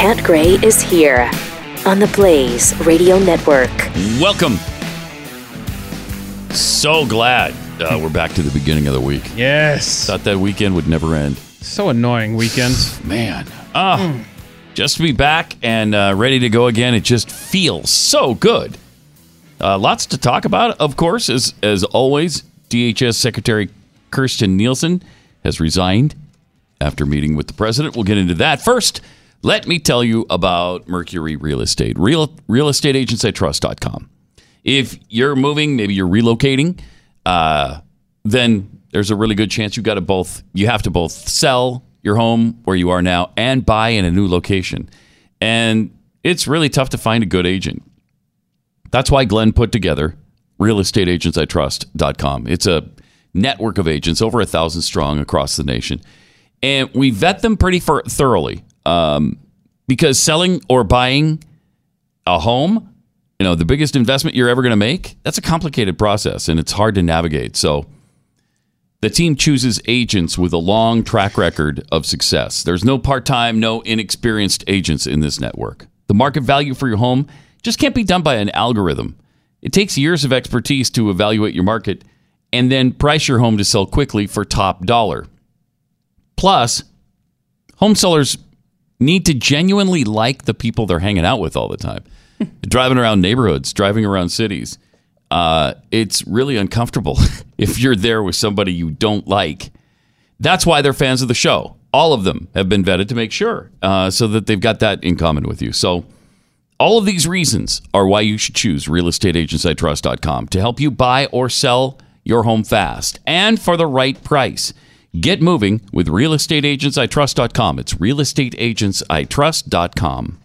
Pat Gray is here on the Blaze Radio Network. Welcome. So glad uh, we're back to the beginning of the week. Yes. Thought that weekend would never end. So annoying weekends. Man. Ah, just to be back and uh, ready to go again. It just feels so good. Uh, lots to talk about, of course, as as always. DHS Secretary Kirstjen Nielsen has resigned after meeting with the president. We'll get into that first. Let me tell you about Mercury Real Estate. Real estate agents i realestateagentsitrust.com. If you're moving, maybe you're relocating, uh, then there's a really good chance you got to both. You have to both sell your home where you are now and buy in a new location, and it's really tough to find a good agent. That's why Glenn put together realestateagentsitrust.com. It's a network of agents, over a thousand strong across the nation, and we vet them pretty thoroughly. Um, because selling or buying a home, you know, the biggest investment you're ever going to make, that's a complicated process and it's hard to navigate. So the team chooses agents with a long track record of success. There's no part time, no inexperienced agents in this network. The market value for your home just can't be done by an algorithm. It takes years of expertise to evaluate your market and then price your home to sell quickly for top dollar. Plus, home sellers need to genuinely like the people they're hanging out with all the time. driving around neighborhoods, driving around cities. Uh, it's really uncomfortable if you're there with somebody you don't like. That's why they're fans of the show. All of them have been vetted to make sure uh, so that they've got that in common with you. So, all of these reasons are why you should choose realestateagentsitrust.com to help you buy or sell your home fast and for the right price. Get moving with realestateagentsitrust.com. It's realestateagentsitrust.com.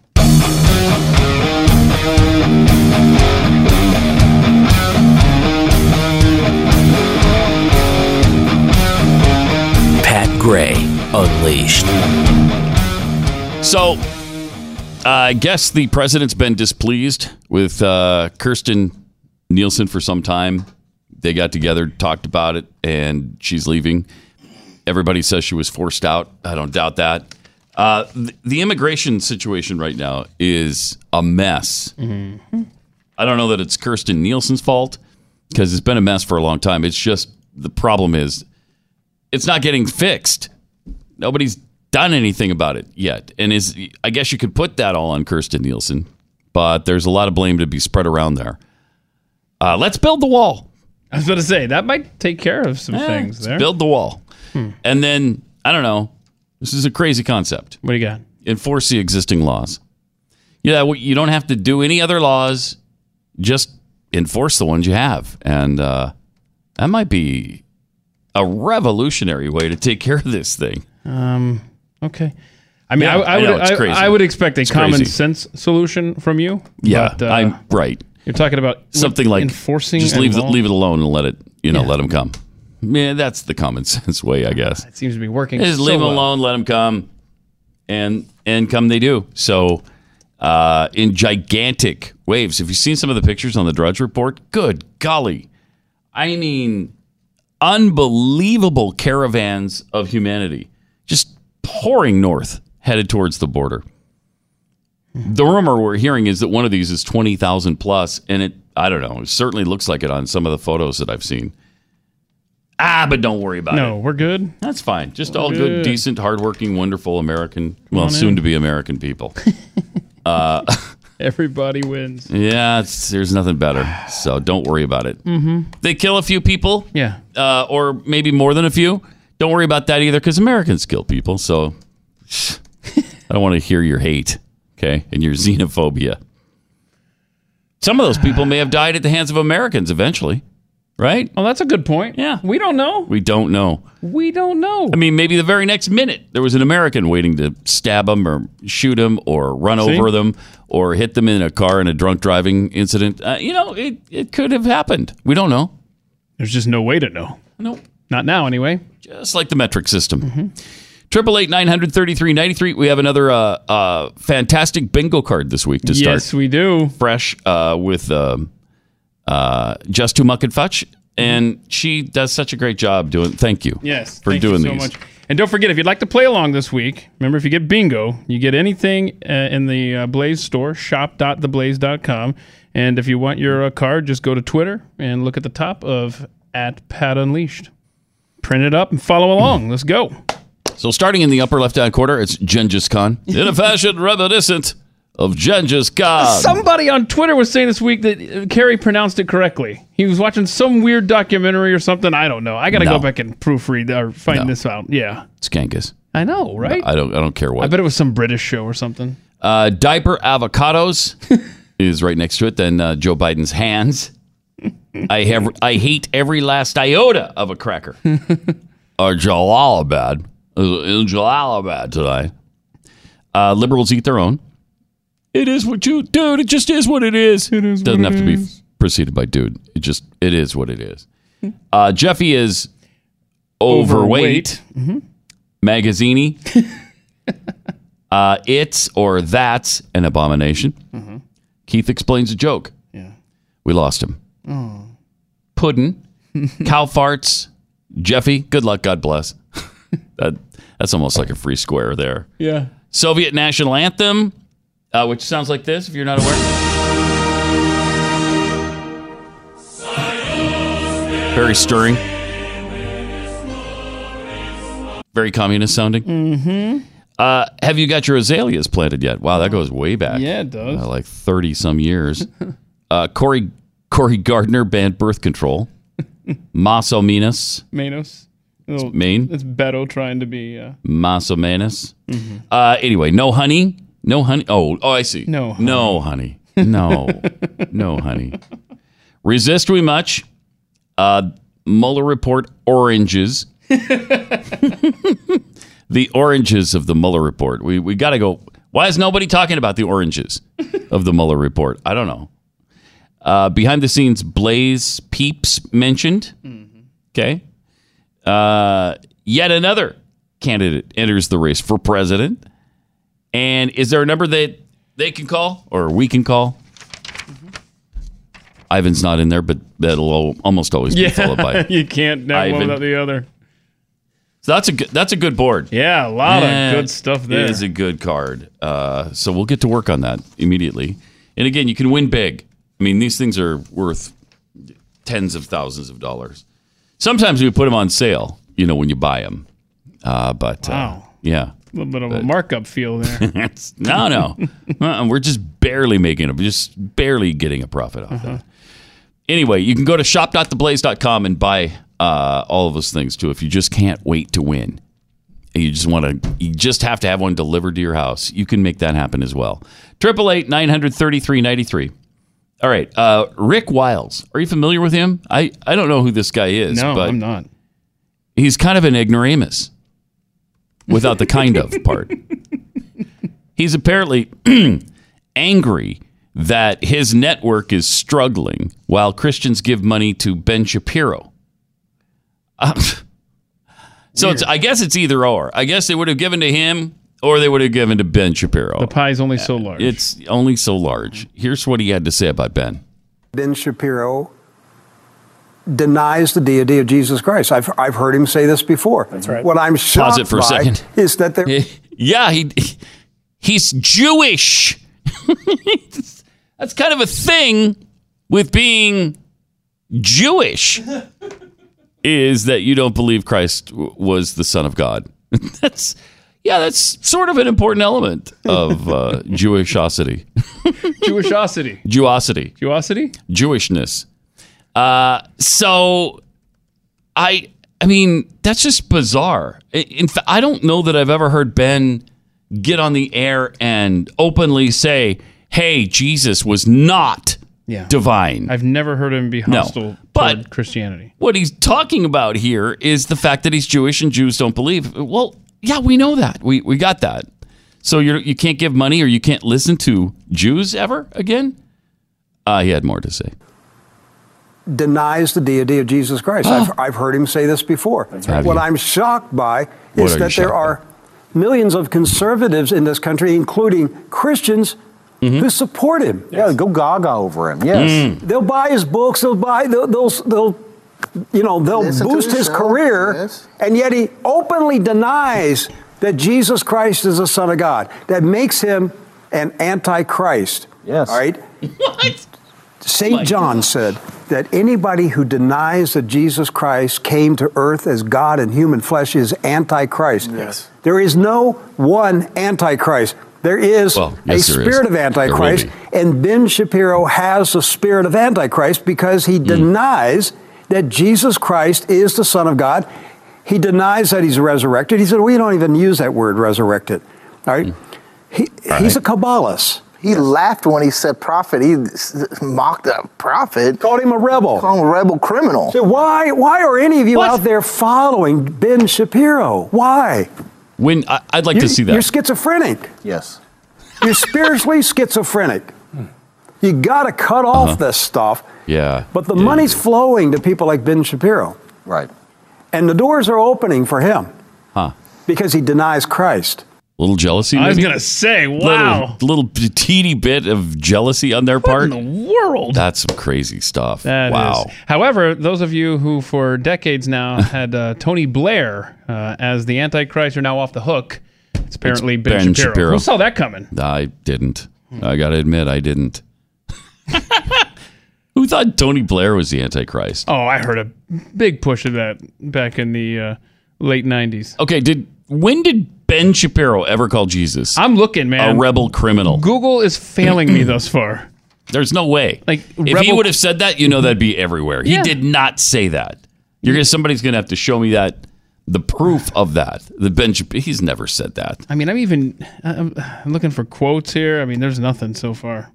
Pat Gray Unleashed. So, uh, I guess the president's been displeased with uh, Kirstjen Nielsen for some time. They got together, talked about it, and she's leaving. Everybody says she was forced out. I don't doubt that. Uh, th- the immigration situation right now is a mess. I don't know that it's Kirstjen Nielsen's fault because it's been a mess for a long time. It's just the problem is it's not getting fixed. Nobody's done anything about it yet. And is I guess you could put that all on Kirstjen Nielsen, but there's a lot of blame to be spread around there. Uh, let's build the wall. I was about to say that might take care of some things there. Build the wall. And then I don't know. This is a crazy concept. what do you got? Enforce the existing laws. Yeah, well, you don't have to do any other laws. Just enforce the ones you have, and uh, that might be a revolutionary way to take care of this thing. Um, okay. I mean, Yeah, I, I would I. I would expect a It's common crazy. sense solution from you. Yeah, but, uh, I'm right. You're talking about Something like enforcing. Just leave it, leave it alone and let it, you know, Yeah. let them come. Yeah, that's the common sense way, I guess. It seems to be working. Just so leave them well. alone, let them come, and and come they do. So, uh, in gigantic waves. Have you seen some of the pictures on the Drudge Report? Good golly, I mean, unbelievable caravans of humanity just pouring north, headed towards the border. The rumor we're hearing is that one of these is twenty thousand plus, and it I don't know. It certainly looks like it on some of the photos that I've seen. Ah, but don't worry about it. No, we're good. That's fine. Just all good, good. decent, hardworking, wonderful American, well, on soon in. to be American people. Everybody wins. yeah, it's, there's nothing better. So don't worry about it. Mm-hmm. They kill a few people, Yeah. uh, or maybe more than a few. Don't worry about that either, because Americans kill people. So I don't want to hear your hate, okay, and your xenophobia. Some of those people may have died at the hands of Americans eventually, right? Well, that's a good point. Yeah. We don't know. We don't know. We don't know. I mean, maybe the very next minute there was an American waiting to stab them or shoot them or run See? over them or hit them in a car in a drunk driving incident. Uh, you know, it, it could have happened. We don't know. There's just no way to know. Nope. Not now, anyway. Just like the metric system. Triple eight nine hundred thirty three ninety three. We have another uh, uh, fantastic bingo card this week to start Yes, we do. fresh uh, with um, uh, Just to Muck and Fudge. And she does such a great job doing. Thank you. Yes. for thank doing you so these. much. And don't forget, if you'd like to play along this week, remember if you get bingo, you get anything uh, in the uh, Blaze store, shop.theblaze.com. And if you want your uh, card, just go to Twitter and look at the top of at Pat Unleashed. Print it up and follow along. Let's go. So starting in the upper left-hand corner, it's Genghis Khan in a fashion reminiscent of Genghis Khan. Somebody on Twitter was saying this week that uh, Kerry pronounced it correctly. He was watching some weird documentary or something. I don't know. I got to No. go back and proofread or find No. this out. Yeah. It's Genghis. I know, right? I don't. I don't care what I what. bet it was some British show or something. Uh, diaper avocados is right next to it. Then uh, Joe Biden's hands. I have. I hate every last iota of a cracker. or Jalalabad. In Jalalabad tonight. Uh, liberals eat their own. It is what you, dude. It just is what it is. It is. Doesn't have to be preceded by dude. It just. It is what it is. Uh, Jeffy is overweight. Magazzini. uh, it's or that's an abomination. Keith explains a joke. Yeah. We lost him. Puddin, cow farts, Jeffy. Good luck. God bless. that that's almost like a free square there. Yeah. Soviet national anthem, uh, which sounds like this. If you're not aware. Very stirring. Very communist sounding. Mm-hmm. Uh, have you got your azaleas planted yet? Wow, that goes way back. Yeah, it does. Uh, like 30 some years. uh, Cory, Cory Gardner banned birth control. Maso Minas, Manos. Little- Maine. It's Beto trying to be. Uh, Maso Manus. Uh, anyway, no honey. No honey. Oh, oh, I see. No honey. No honey. No. no honey. Resist we much. Uh, Mueller report oranges. the oranges of the Mueller report. We we got to go. Why is nobody talking about the oranges of the Mueller report? I don't know. Uh, behind the scenes, Blaze Peeps mentioned. Okay. Uh, yet another candidate enters the race for president. And is there a number that they can call or we can call? Ivan's not in there, but that'll almost always be followed by. you can't have one without the other. So that's a good, that's a good board. Yeah, a lot That of good stuff there. Is a good card. Uh, so we'll get to work on that immediately. And again, you can win big. I mean, these things are worth tens of thousands of dollars. Sometimes we put them on sale, you know, when you buy them. Uh, but uh, wow. uh, yeah. A little bit of a markup feel there. no, no. Uh-uh, we're just barely making it, just barely getting a profit off uh-huh. that. Anyway, you can go to shop.theblaze.com and buy uh, all of those things too if you just can't wait to win. You just want to, you just have to have one delivered to your house. You can make that happen as well. 888 933 93. All right, uh, Rick Wiles. Are you familiar with him? I, I don't know who this guy is, no, but I'm not. he's kind of an ignoramus without the kind of part. He's apparently angry that his network is struggling while Christians give money to Ben Shapiro. Uh, so it's, I guess it's either or. I guess they would have given to him or they would have given to Ben Shapiro. The pie's only so large. It's only so large. Here's what he had to say about Ben. Ben Shapiro denies the deity of Jesus Christ. I've, I've heard him say this before. That's right. What I'm shocked it for a by second. is that there Yeah, he he's Jewish. That's kind of a thing with being Jewish is that you don't believe Christ was the son of God. that's yeah, that's sort of an important element of uh, Jewishosity, Jewishosity. Jewosity, Jewosity? Jewishness. Uh, so I I mean that's just bizarre. In fact, I don't know that I've ever heard Ben get on the air and openly say, "Hey, Jesus was not Yeah. divine." I've never heard him be hostile but- toward Christianity. what he's talking about here is the fact that he's Jewish and Jews don't believe. Well, yeah, we know that. We we got that. So you you can't give money or you can't listen to Jews ever again. Uh, he had more to say. denies the deity of Jesus Christ. I've, I've heard him say this before. Have What you? I'm shocked by What is are you that there shocked are millions of conservatives in this country, including Christians, Mm-hmm. who support him. Yeah, go gaga over him. Yes. Mm. They'll buy his books. They'll buy. They'll. They'll. they'll you know, they'll Listen boost his show, career, yes. and yet he openly denies that Jesus Christ is the Son of God. That makes him an antichrist. Yes. All right? What? St. John said that anybody who denies that Jesus Christ came to earth as God in human flesh is antichrist. Yes. There is no one antichrist. There is Well, a yes, there is. spirit of antichrist, and Ben Shapiro has the spirit of antichrist because he hmm. denies that Jesus Christ is the Son of God. He denies that he's resurrected. He said, We don't even use that word resurrected. All right? He, He's a Kabbalist. He laughed when he said prophet. He mocked a prophet. Called him a rebel. Called him a rebel criminal. So why why are any of you What? out there following Ben Shapiro? Why? When I, I'd like to see that. You're schizophrenic. Yes. You're spiritually schizophrenic. Hmm. You got to cut off uh-huh. this stuff. Yeah. But the Yeah. money's flowing to people like Ben Shapiro, Right. and the doors are opening for him Huh. because he denies Christ. A little jealousy. I was gonna say, wow, Little, little teeny bit of jealousy on their what part. in the world? That's some crazy stuff. That wow. is. However, those of you who for decades now had uh, Tony Blair uh, as the Antichrist are now off the hook. It's apparently It's Ben, Ben Shapiro. Shapiro. Who saw that coming? I didn't. I got to admit, I didn't. Who thought Tony Blair was the Antichrist? Oh, I heard a big push of that back in the uh, late '90s. Okay, did when did Ben Shapiro ever call Jesus I'm looking, man. a rebel criminal? Google is failing me thus far. There's no way. Like, if he rebel- would have said that, you know that'd be everywhere. He Yeah. did not say that. You're gonna somebody's gonna have to show me that the proof of that. The Ben Shapiro, he's never said that. I mean, I'm even I'm, I'm looking for quotes here. I mean, there's nothing so far.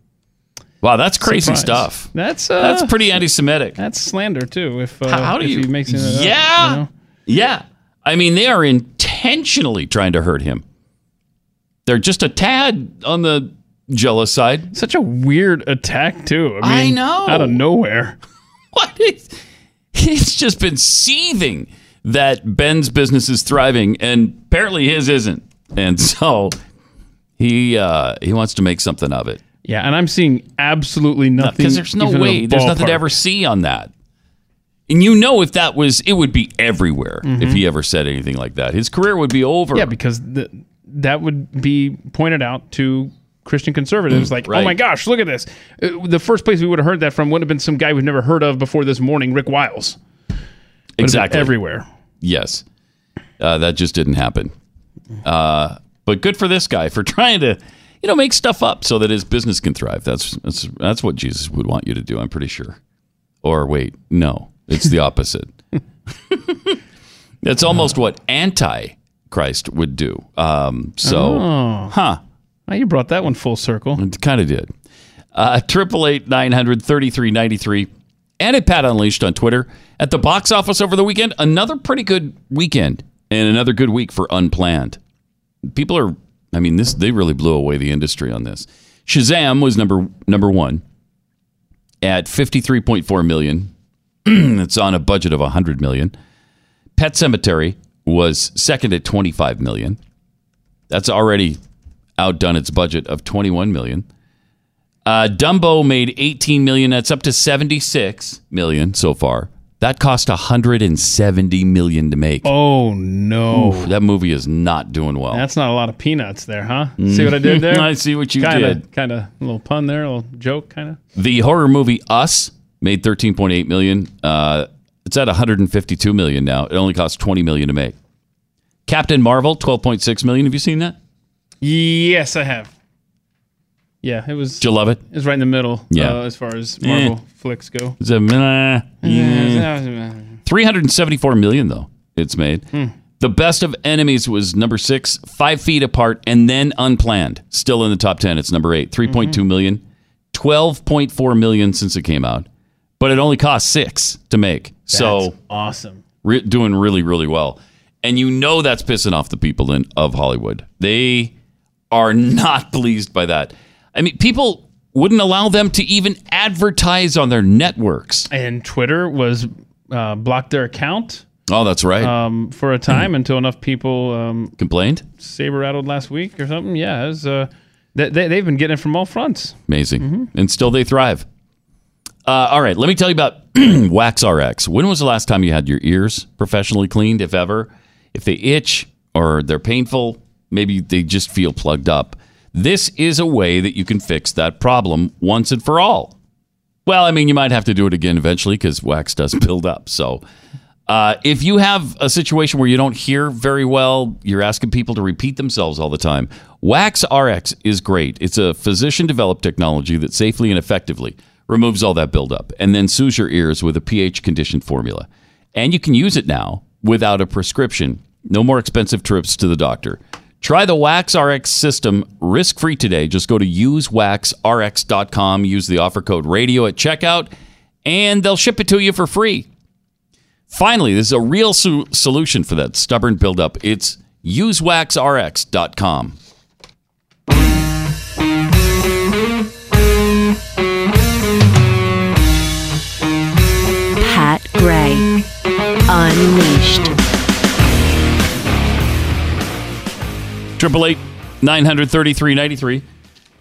Wow, that's crazy Surprise. stuff. That's uh, That's pretty anti-Semitic. That's slander too. If uh, How do if you? he makes it up, yeah, you know? yeah. I mean, they are intentionally trying to hurt him. They're just a tad on the jealous side. Such a weird attack too. I, I mean, know. out of nowhere. What? It's, it's just been seething that Ben's business is thriving, and apparently his isn't. And so he uh, he wants to make something of it Yeah, and I'm seeing absolutely nothing. because there's no even in the way, there's nothing to ever see on that. And you know, if that was, it would be everywhere. If he ever said anything like that, his career would be over. Mm-hmm. Yeah, because the, that would be pointed out to Christian conservatives, like, right. "Oh my gosh, look at this!" Uh, The first place we would have heard that from would have been some guy we've never heard of before this morning, Rick Wiles. Would exactly. everywhere. Yes. Uh, that just didn't happen. Uh, but good for this guy for trying to, you know, make stuff up so that his business can thrive. That's that's that's what Jesus would want you to do. I'm pretty sure. Or wait, no, it's the opposite. That's almost what anti-Christ would do. Um, so, huh? Oh, you brought that one full circle. It kind of did. Uh, Triple eight nine hundred thirty three ninety three, and at Pat Unleashed on Twitter. At the box office over the weekend, another pretty good weekend and another good week for Unplanned. People are, I mean, this they really blew away the industry on this. Shazam was number number one at fifty three point four million. it's on a budget of hundred million. Pet Sematary was second at twenty five million. That's already outdone its budget of 21 million. Uh, Dumbo made 18 million. That's up to 76 million so far. That cost 170 million to make. Oh no, That movie is not doing well. that's not a lot of peanuts there, huh? See what I did there? I see what you kinda, did. Kind of a little pun there, a little joke, kind of. The horror movie Us made 13.8 million. Uh, it's at 152 million now. It only cost 20 million to make. Captain Marvel 12.6 million. Have you seen that? Yes, I have. Yeah, it was. Did you love it? It was right in the middle. Yeah. uh, as far as Marvel Eh. flicks go. It's a meh. Yeah. 374 million though it's made the best of enemies was number six five feet apart and then unplanned still in the top 10 it's number eight 3.2 million 12.4 million since it came out but it only cost six to make so awesome. re- doing really really well and you know that's pissing off the people in of hollywood they are not pleased by that i mean people wouldn't allow them to even advertise on their networks And Twitter was uh, blocked their account oh that's right um, for a time until enough people um, complained saber rattled last week or something. Yeah, it was, uh, they, they, they've been getting it from all fronts. Amazing. Mm-hmm. And still they thrive. Uh, all right, let me tell you about Wax RX. When was the last time you had your ears professionally cleaned, if ever? If they itch or they're painful, maybe they just feel plugged up. This is a way that you can fix that problem once and for all. Well, I mean, you might have to do it again eventually because wax does build up. So, uh, if you have a situation where you don't hear very well, you're asking people to repeat themselves all the time. Wax RX is great. It's a physician developed technology that safely and effectively removes all that buildup and then soothes your ears with a pH conditioned formula. And you can use it now without a prescription. No more expensive trips to the doctor. Try the Wax RX system risk free today. Just go to usewaxrx.com, use the offer code radio at checkout, and they'll ship it to you for free. Finally, this is a real so- solution for that stubborn buildup. It's usewaxrx.com. Pat Gray. Unleashed. Triple eight nine hundred thirty three ninety three.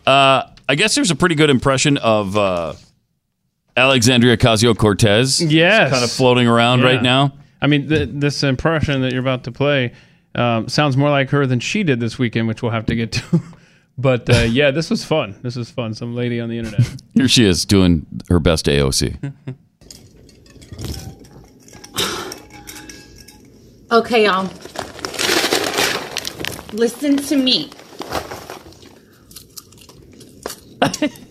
Uh, I guess there's a pretty good impression of uh, Alexandria Ocasio Cortez. Yes. kind of floating around Yeah. right now. I mean, th- this impression that you're about to play um, sounds more like her than she did this weekend, which we'll have to get to. but uh, yeah, this was fun. This was fun. Some lady on the internet. Here she is doing her best AOC. Okay, y'all. Listen to me.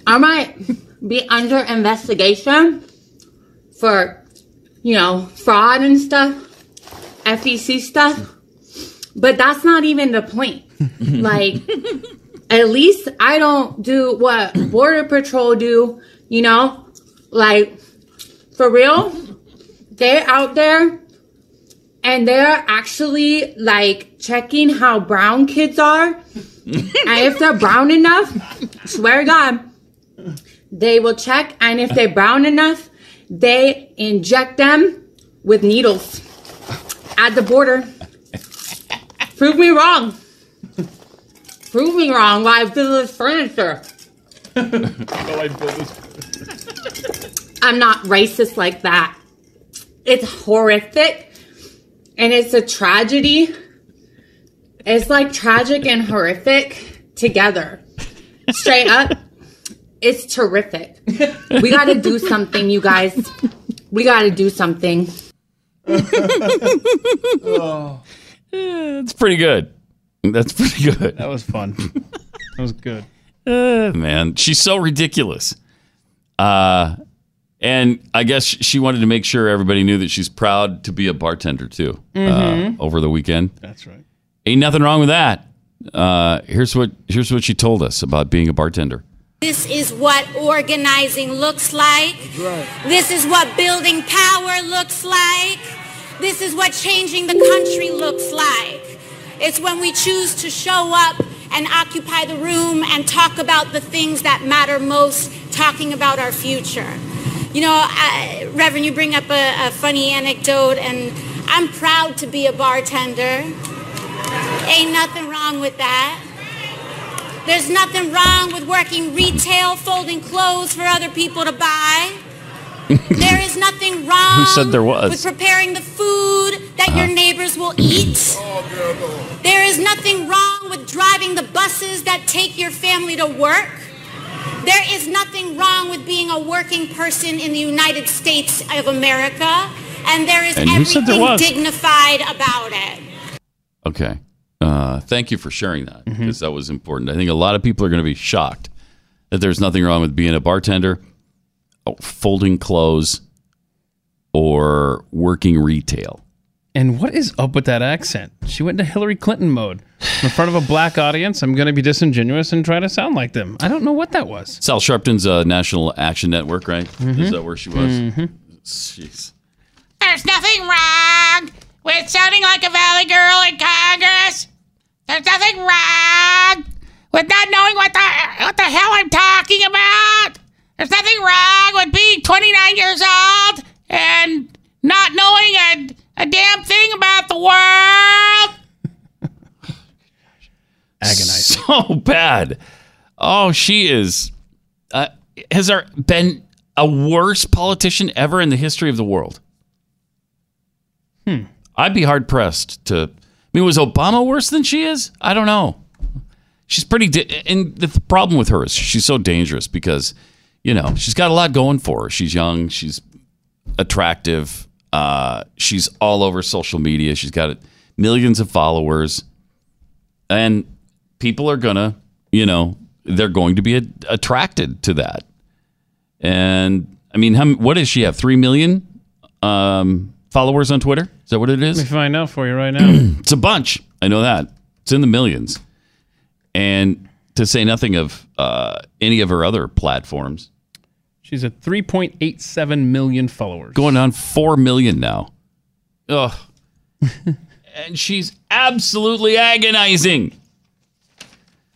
I might be under investigation for, you know, fraud and stuff, FEC stuff, but that's not even the point. like, at least I don't do what Border Patrol do, you know? Like, for real, they're out there and they're actually like checking how brown kids are. and if they're brown enough, swear to God, they will check. And if they're brown enough, they inject them with needles at the border. Prove me wrong. Prove me wrong while I build this furniture. I'm not racist like that. It's horrific and it's a tragedy. It's like tragic and horrific together. Straight up, it's terrific. We got to do something, you guys. We got to do something. It's pretty good. That's pretty good. That was fun. that was good. man. She's so ridiculous. Uh, and I guess she wanted to make sure everybody knew that she's proud to be a bartender too. Uh, over the weekend, That's right. ain't nothing wrong with that. Uh, here's what here's what she told us about being a bartender. This is what organizing looks like. This is what building power looks like. This is what changing the country looks like. It's when we choose to show up and occupy the room and talk about the things that matter most, talking about our future. You know, I, Reverend, you bring up a, a funny anecdote, and I'm proud to be a bartender. Ain't nothing wrong with that. There's nothing wrong with working retail, folding clothes for other people to buy. there is nothing wrong Who said there was? with preparing the food that your uh-huh. neighbors will eat. There is nothing wrong with driving the buses that take your family to work. There is nothing wrong with being a working person in the United States of America. And there is And who said there everything dignified about it. Okay. Uh, thank you for sharing that because that was important. I think a lot of people are going to be shocked that there's nothing wrong with being a bartender, oh, folding clothes, or working retail. And what is up with that accent? She went into Hillary Clinton mode. In front of a black audience, I'm going to be disingenuous and try to sound like them. I don't know what that was. Sal Sharpton's uh, National Action Network, right? Is that where she was? Jeez. There's nothing wrong with sounding like a Valley girl in Congress. There's nothing wrong with not knowing what the what the hell I'm talking about. There's nothing wrong with being 29 years old and not knowing a, a damn thing about the world. Agonizing. So bad. Oh, she is. Uh, has there been a worse politician ever in the history of the world? Hmm. I'd be hard pressed to. I mean, was Obama worse than she is? I don't know. She's pretty. Di- and the th- problem with her is she's so dangerous because, you know, she's got a lot going for her. She's young. She's attractive. Uh, she's all over social media. She's got millions of followers, and people are gonna, you know, they're going to be a- attracted to that. And I mean, how, what does she have? Three million um, followers on Twitter? Is that what it is? Let me find out for you right now. It's a bunch. I know that. It's in the millions. And to say nothing of uh, any of her other platforms, She's at 3.87 million followers. going on 4 million now. Ugh. and she's absolutely agonizing.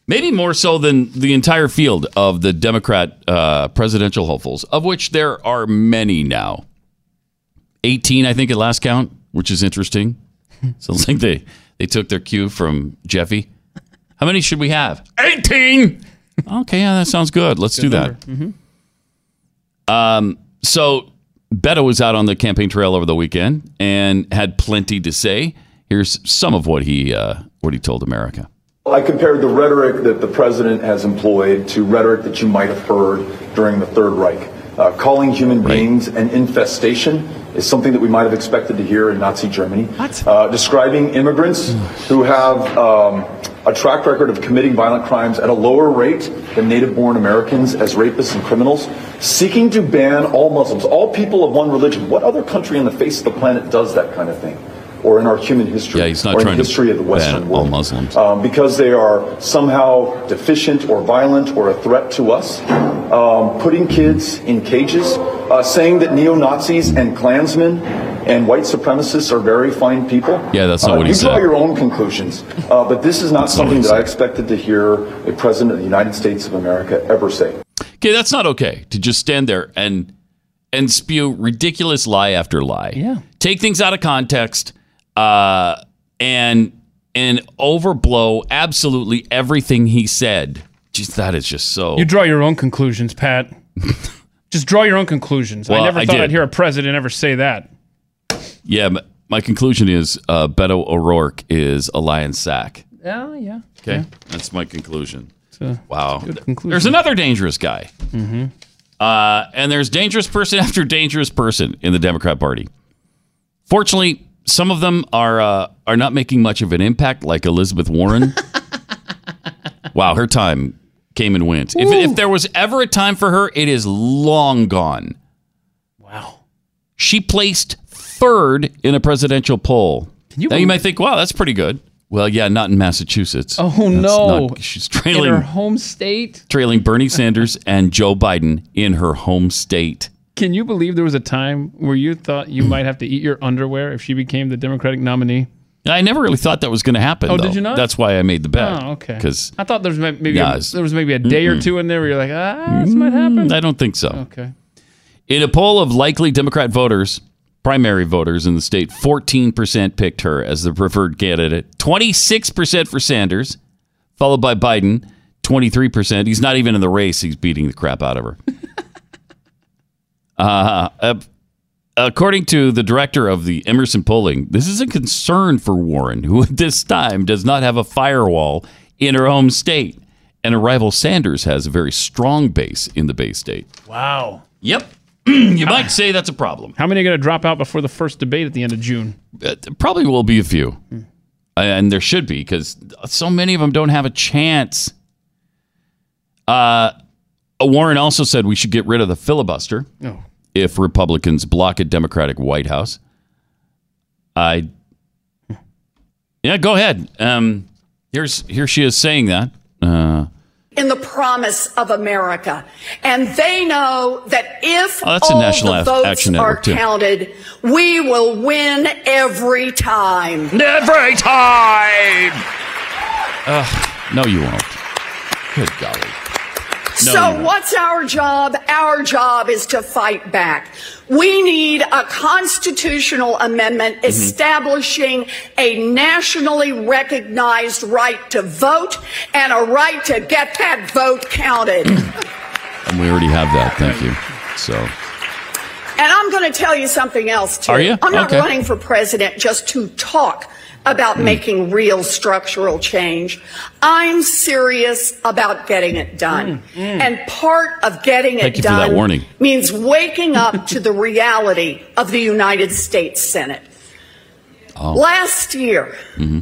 Maybe more so than the entire field of the Democrat uh, presidential hopefuls, of which there are many now. 18, I think, at last count, which is interesting. Sounds like they, they took their cue from Jeffy. How many should we have? 18! Okay, yeah, that sounds good. Let's do that. hmm Um, so Beto was out on the campaign trail over the weekend and had plenty to say. Here's some of what he uh, what he told America. I compared the rhetoric that the president has employed to rhetoric that you might have heard during the Third Reich. Uh, calling human beings an infestation is something that we might have expected to hear in Nazi Germany. Uh, describing immigrants who have um, a track record of committing violent crimes at a lower rate than native born Americans as rapists and criminals. Seeking to ban all Muslims, all people of one religion. What other country on the face of the planet does that kind of thing? Or in our human history? Yeah, he's not or in trying the to history of the Western ban world all Muslims. um, because they are somehow deficient or violent or a threat to us, um, putting kids in cages, uh, saying that neo Nazis and Klansmen and white supremacists are very fine people. Yeah, that's not Uh, what he you draw your own conclusions, uh, but this is not That's something he that I expected to hear a president of the United States of America ever say. Okay, that's not okay to just stand there and and spew ridiculous lie after lie. Yeah. Take things out of context uh, and and overblow absolutely everything he said. Jeez, that is just so. You draw your own conclusions, Pat. Just draw your own conclusions. Well, I never thought did. I'd hear a president ever say that. yeah, my, my conclusion is uh, Beto O'Rourke is a lion sack. Yeah, yeah. Okay, that's my conclusion. a wow. conclusion. There's another dangerous guy. Mm-hmm. Uh, and there's dangerous person after dangerous person in the Democrat Party. Fortunately, some of them are uh, are not making much of an impact, like Elizabeth Warren. wow, her time came and went. If, if there was ever a time for her, it is long gone. Wow. She placed third in a presidential poll. you now you might think, wow, that's pretty good. Well, yeah, not in Massachusetts. Oh That's no! not- she's in trailing her home state. trailing Bernie Sanders and Joe Biden in her home state. Can you believe there was a time where you thought you might have to eat your underwear if she became the Democratic nominee? I never really thought that was going to happen. Oh, though. did you not? That's why I made the bet. Oh, okay. Because I thought there was maybe a, there was maybe a day or Mm-mm. two in there where you're like, ah, this might happen. I don't think so. Okay. In a poll of likely Democrat voters, primary voters in the state, 14% picked her as the preferred candidate, 26% for Sanders, followed by Biden, 23%. He's not even in the race. He's beating the crap out of her. Uh, uh, according to the director of the Emerson polling, this is a concern for Warren, who at this time does not have a firewall in her home state. And her rival Sanders has a very strong base in the Bay State. Wow. Yep. you might say that's a problem. How many are going to drop out before the first debate at the end of June? Uh, probably will be a few. And there should be because so many of them don't have a chance. Uh, Warren also said we should get rid of the filibuster Oh. if Republicans block a Democratic White House. I, yeah, go ahead. Um, here's here she is saying that. Uh, in the promise of America. And they know that if Oh, that's a all National the Ac- votes Action are too. counted, we will win every time. Every time. no, you won't. Good golly. So what's our job? Our job is to fight back. We need a constitutional amendment Mm-hmm. establishing a nationally recognized right to vote and a right to get that vote counted. And we already have that. Thank you. So And I'm going to tell you something else, too. Are you? I'm not Okay. Running for president just to talk about making real structural change. I'm serious about getting it done. Mm, mm. And part of getting Thank it you for that done warning. means waking up to the reality of the United States Senate. Oh. Last year, mm-hmm.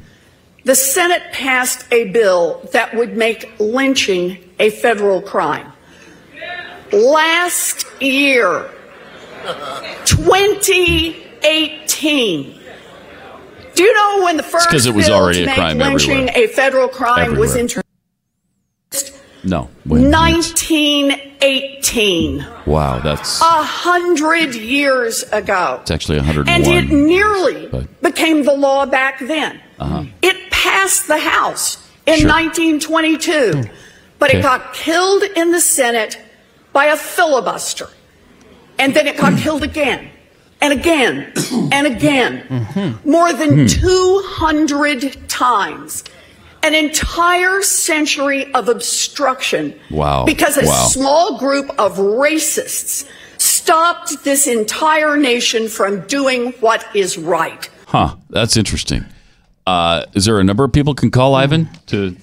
the Senate passed a bill that would make lynching a federal crime. Last year, 2018. Do you know when the first 'cause it was already a crime lynching everywhere. a federal crime was Everywhere. introduced? no. Wait. 1918. Wow, that's A hundred years ago. it's actually 101. And it nearly But- became the law back then. uh-huh. It passed the House in Sure. 1922, but Okay. it got killed in the Senate by a filibuster. And then it got killed again and again and again. More than 200 times. An entire century of obstruction. Wow. Because a Wow. small group of racists stopped this entire nation from doing what is right. Huh. That's interesting. Uh, is there a number of people can call Ivan to?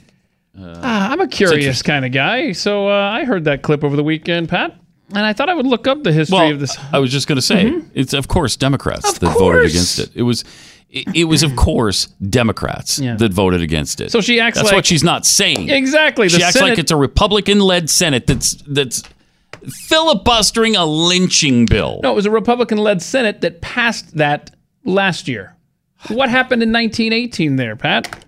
Uh, I'm a curious kind of guy, so uh, I heard that clip over the weekend, Pat, and I thought I would look up the history Well, of this. I was just going to say Mhm. it's of course Democrats Of that voted against it. It was. It, it was, of course, Democrats Yeah. that voted against it. So she acts That's like- what she's not saying. Exactly, She acts like it's a Republican-led Senate that's that's filibustering a lynching bill. No, it was a Republican-led Senate that passed that last year. What happened in 1918 there, Pat?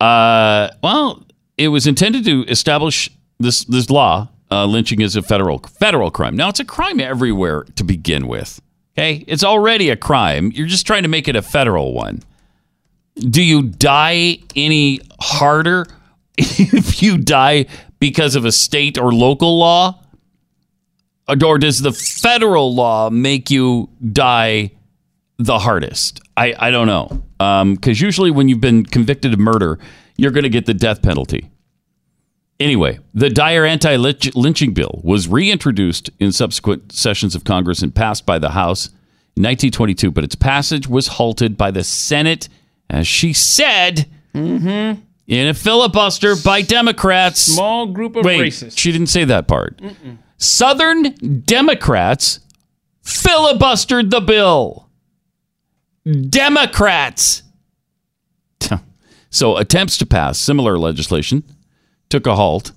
Uh, well, it was intended to establish this this law. Uh, lynching is a federal federal crime. Now it's a crime everywhere to begin with. Okay, it's already a crime. You're just trying to make it a federal one. Do you die any harder if you die because of a state or local law? Or does the federal law make you die the hardest? I, I don't know. Because usually when you've been convicted of murder, you're going to get the death penalty. Anyway, the Dyer anti lynching bill was reintroduced in subsequent sessions of Congress and passed by the House in 1922, but its passage was halted by the Senate, as she said, mm-hmm. in a filibuster by Democrats. Small group of Wait, racists. she didn't say that part. Southern Democrats filibustered the bill. Democrats. So attempts to pass similar legislation took a halt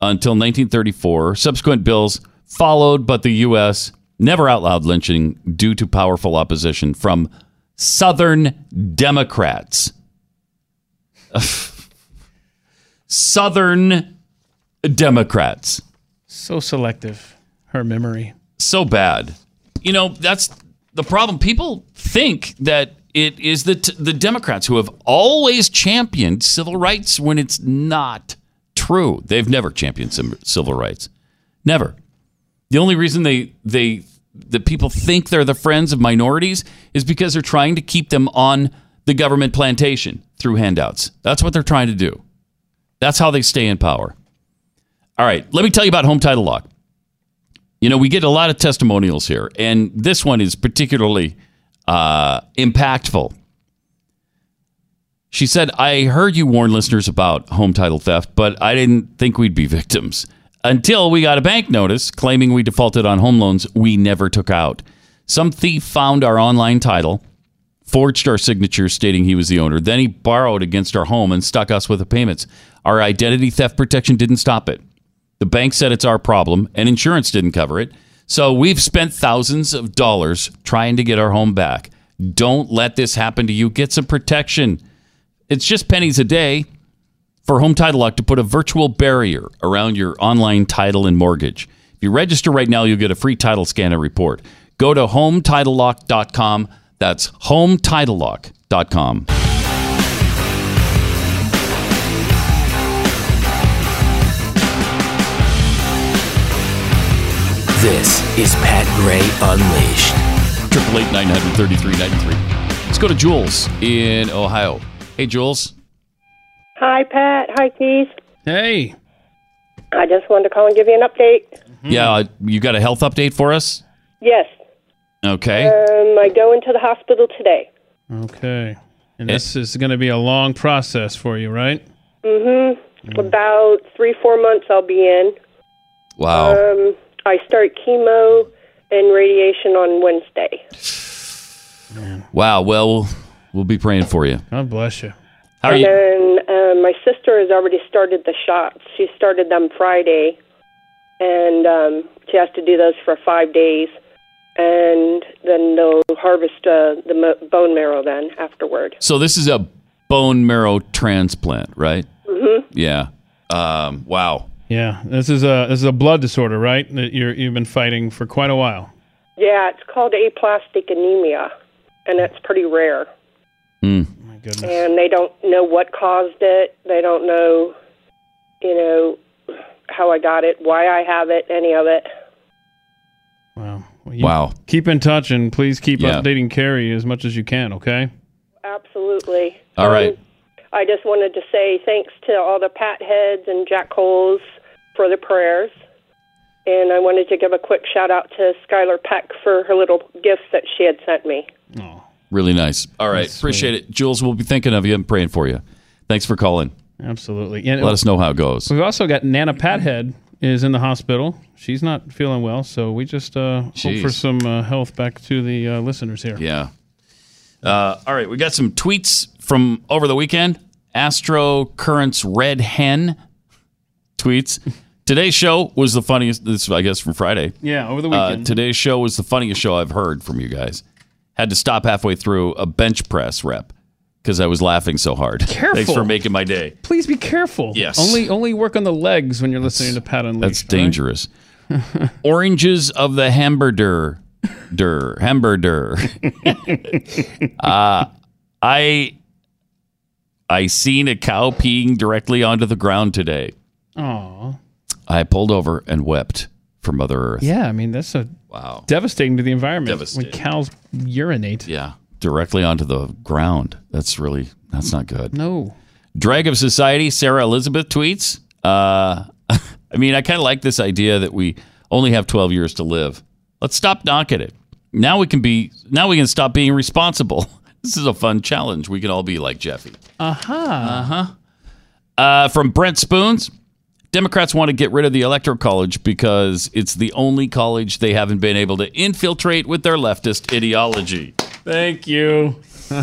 until 1934. Subsequent bills followed, but the U.S. never outlawed lynching due to powerful opposition from Southern Democrats. Southern Democrats. So selective, her memory. So bad. You know, that's the problem. People think that it is the t- the Democrats who have always championed civil rights when it's not true. They've never championed civil rights. Never. The only reason they they that people think they're the friends of minorities is because they're trying to keep them on the government plantation through handouts. That's what they're trying to do. That's how they stay in power. All right, let me tell you about home title lock. You know, we get a lot of testimonials here, and this one is particularly uh, impactful. She said, I heard you warn listeners about home title theft, but I didn't think we'd be victims until we got a bank notice claiming we defaulted on home loans we never took out. Some thief found our online title, forged our signature stating he was the owner. Then he borrowed against our home and stuck us with the payments. Our identity theft protection didn't stop it. The bank said it's our problem and insurance didn't cover it. So we've spent thousands of dollars trying to get our home back. Don't let this happen to you. Get some protection. It's just pennies a day for Home Title Lock to put a virtual barrier around your online title and mortgage. If you register right now, you'll get a free title scanner report. Go to hometitlelock.com. That's hometitlelock.com. This is Pat Gray Unleashed. Triple eight nine hundred thirty three ninety three. Let's go to Jules in Ohio. Hey, Jules. Hi, Pat. Hi, Keith. Hey. I just wanted to call and give you an update. Yeah, uh, you got a health update for us? Yes. Okay. Um, I go into the hospital today. Okay. And this is going to be a long process for you, right? Mm-hmm. About three, four months I'll be in. Wow. Um, I start chemo and radiation on Wednesday. Wow. Well, we'll, we'll be praying for you. God bless you. How are and you? then um, my sister has already started the shots. She started them Friday, and um, she has to do those for five days, and then they'll harvest uh, the mo- bone marrow then afterward. So this is a bone marrow transplant, right? Mm-hmm. Yeah. Um, wow. Yeah. This is a this is a blood disorder, right? That you're you've been fighting for quite a while. Yeah, it's called aplastic anemia, and it's pretty rare. My goodness. And they don't know what caused it. They don't know, you know, how I got it, why I have it, any of it. Wow. Well, Wow. Keep in touch and please keep Yeah. updating Carrie as much as you can. Okay. Absolutely. All right. Um, I just wanted to say thanks to all the Pat Heads and Jack Coles for the prayers. And I wanted to give a quick shout out to Skylar Peck for her little gifts that she had sent me. Really nice. All right. Appreciate it. Jules, we'll be thinking of you and praying for you. Thanks for calling. Absolutely. And Let us know how it goes. We've also got Nana Pathead is in the hospital. She's not feeling well, so we just uh, hope for some uh, health back to the uh, listeners here. Yeah. Uh, all right. We got some tweets from over the weekend. Astro Currents Red Hen tweets. Today's show was the funniest. This, I guess, from Friday. Yeah, over the Uh, weekend. today's show was the funniest show I've heard from you guys. Had to stop halfway through a bench press rep because I was laughing so hard. Careful. Thanks for making my day. Please be careful. Yes. Only only work on the legs when you're listening to Pat Unleashed. That's all right? dangerous. Oranges of the hamburger, der hamburger. uh, I I seen a cow peeing directly onto the ground today. Aw. I pulled over and wept for Mother Earth. Yeah, I mean that's a wow devastating to the environment Devastating. when cows urinate. Yeah, directly onto the ground. That's really that's not good. No. Drag of Society, Sarah Elizabeth tweets. Uh, I mean, I kind of like this idea that we only have 12 years to live. Let's stop knocking it. Now we can be. Now we can stop being responsible. This is a fun challenge. We can all be like Jeffy. Uh-huh. Uh-huh. Uh, from Brent Spoons, Democrats want to get rid of the Electoral College because it's the only college they haven't been able to infiltrate with their leftist ideology. Thank you.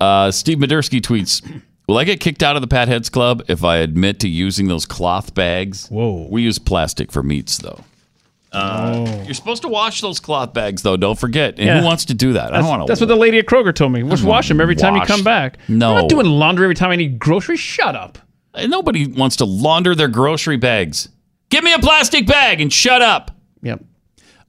Uh, Steve Madursky tweets, Will I get kicked out of the Pat Heads Club if I admit to using those cloth bags? Whoa. We use plastic for meats, though. Uh, You're supposed to wash those cloth bags, though. Don't forget. And Yeah. who wants to do that? I don't want to. that's what the lady at Kroger told me. Just wash them every time you come back. No. I'm not doing laundry every time I need groceries. Shut up. Nobody wants to launder their grocery bags. Give me a plastic bag and shut up. Yep.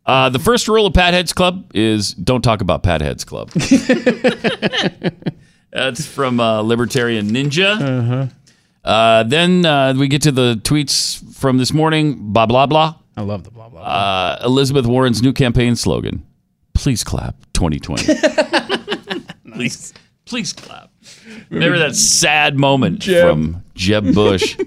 Uh, the first rule of Pat Heads Club is don't talk about Pat Heads Club. That's from uh, Libertarian Ninja. Uh-huh. Uh, then uh, we get to the tweets from this morning. Blah blah blah. I love the blah blah. Uh, Elizabeth Warren's new campaign slogan: "Please clap 2020." Please, please clap. Remember that sad moment Jeb. from Jeb Bush.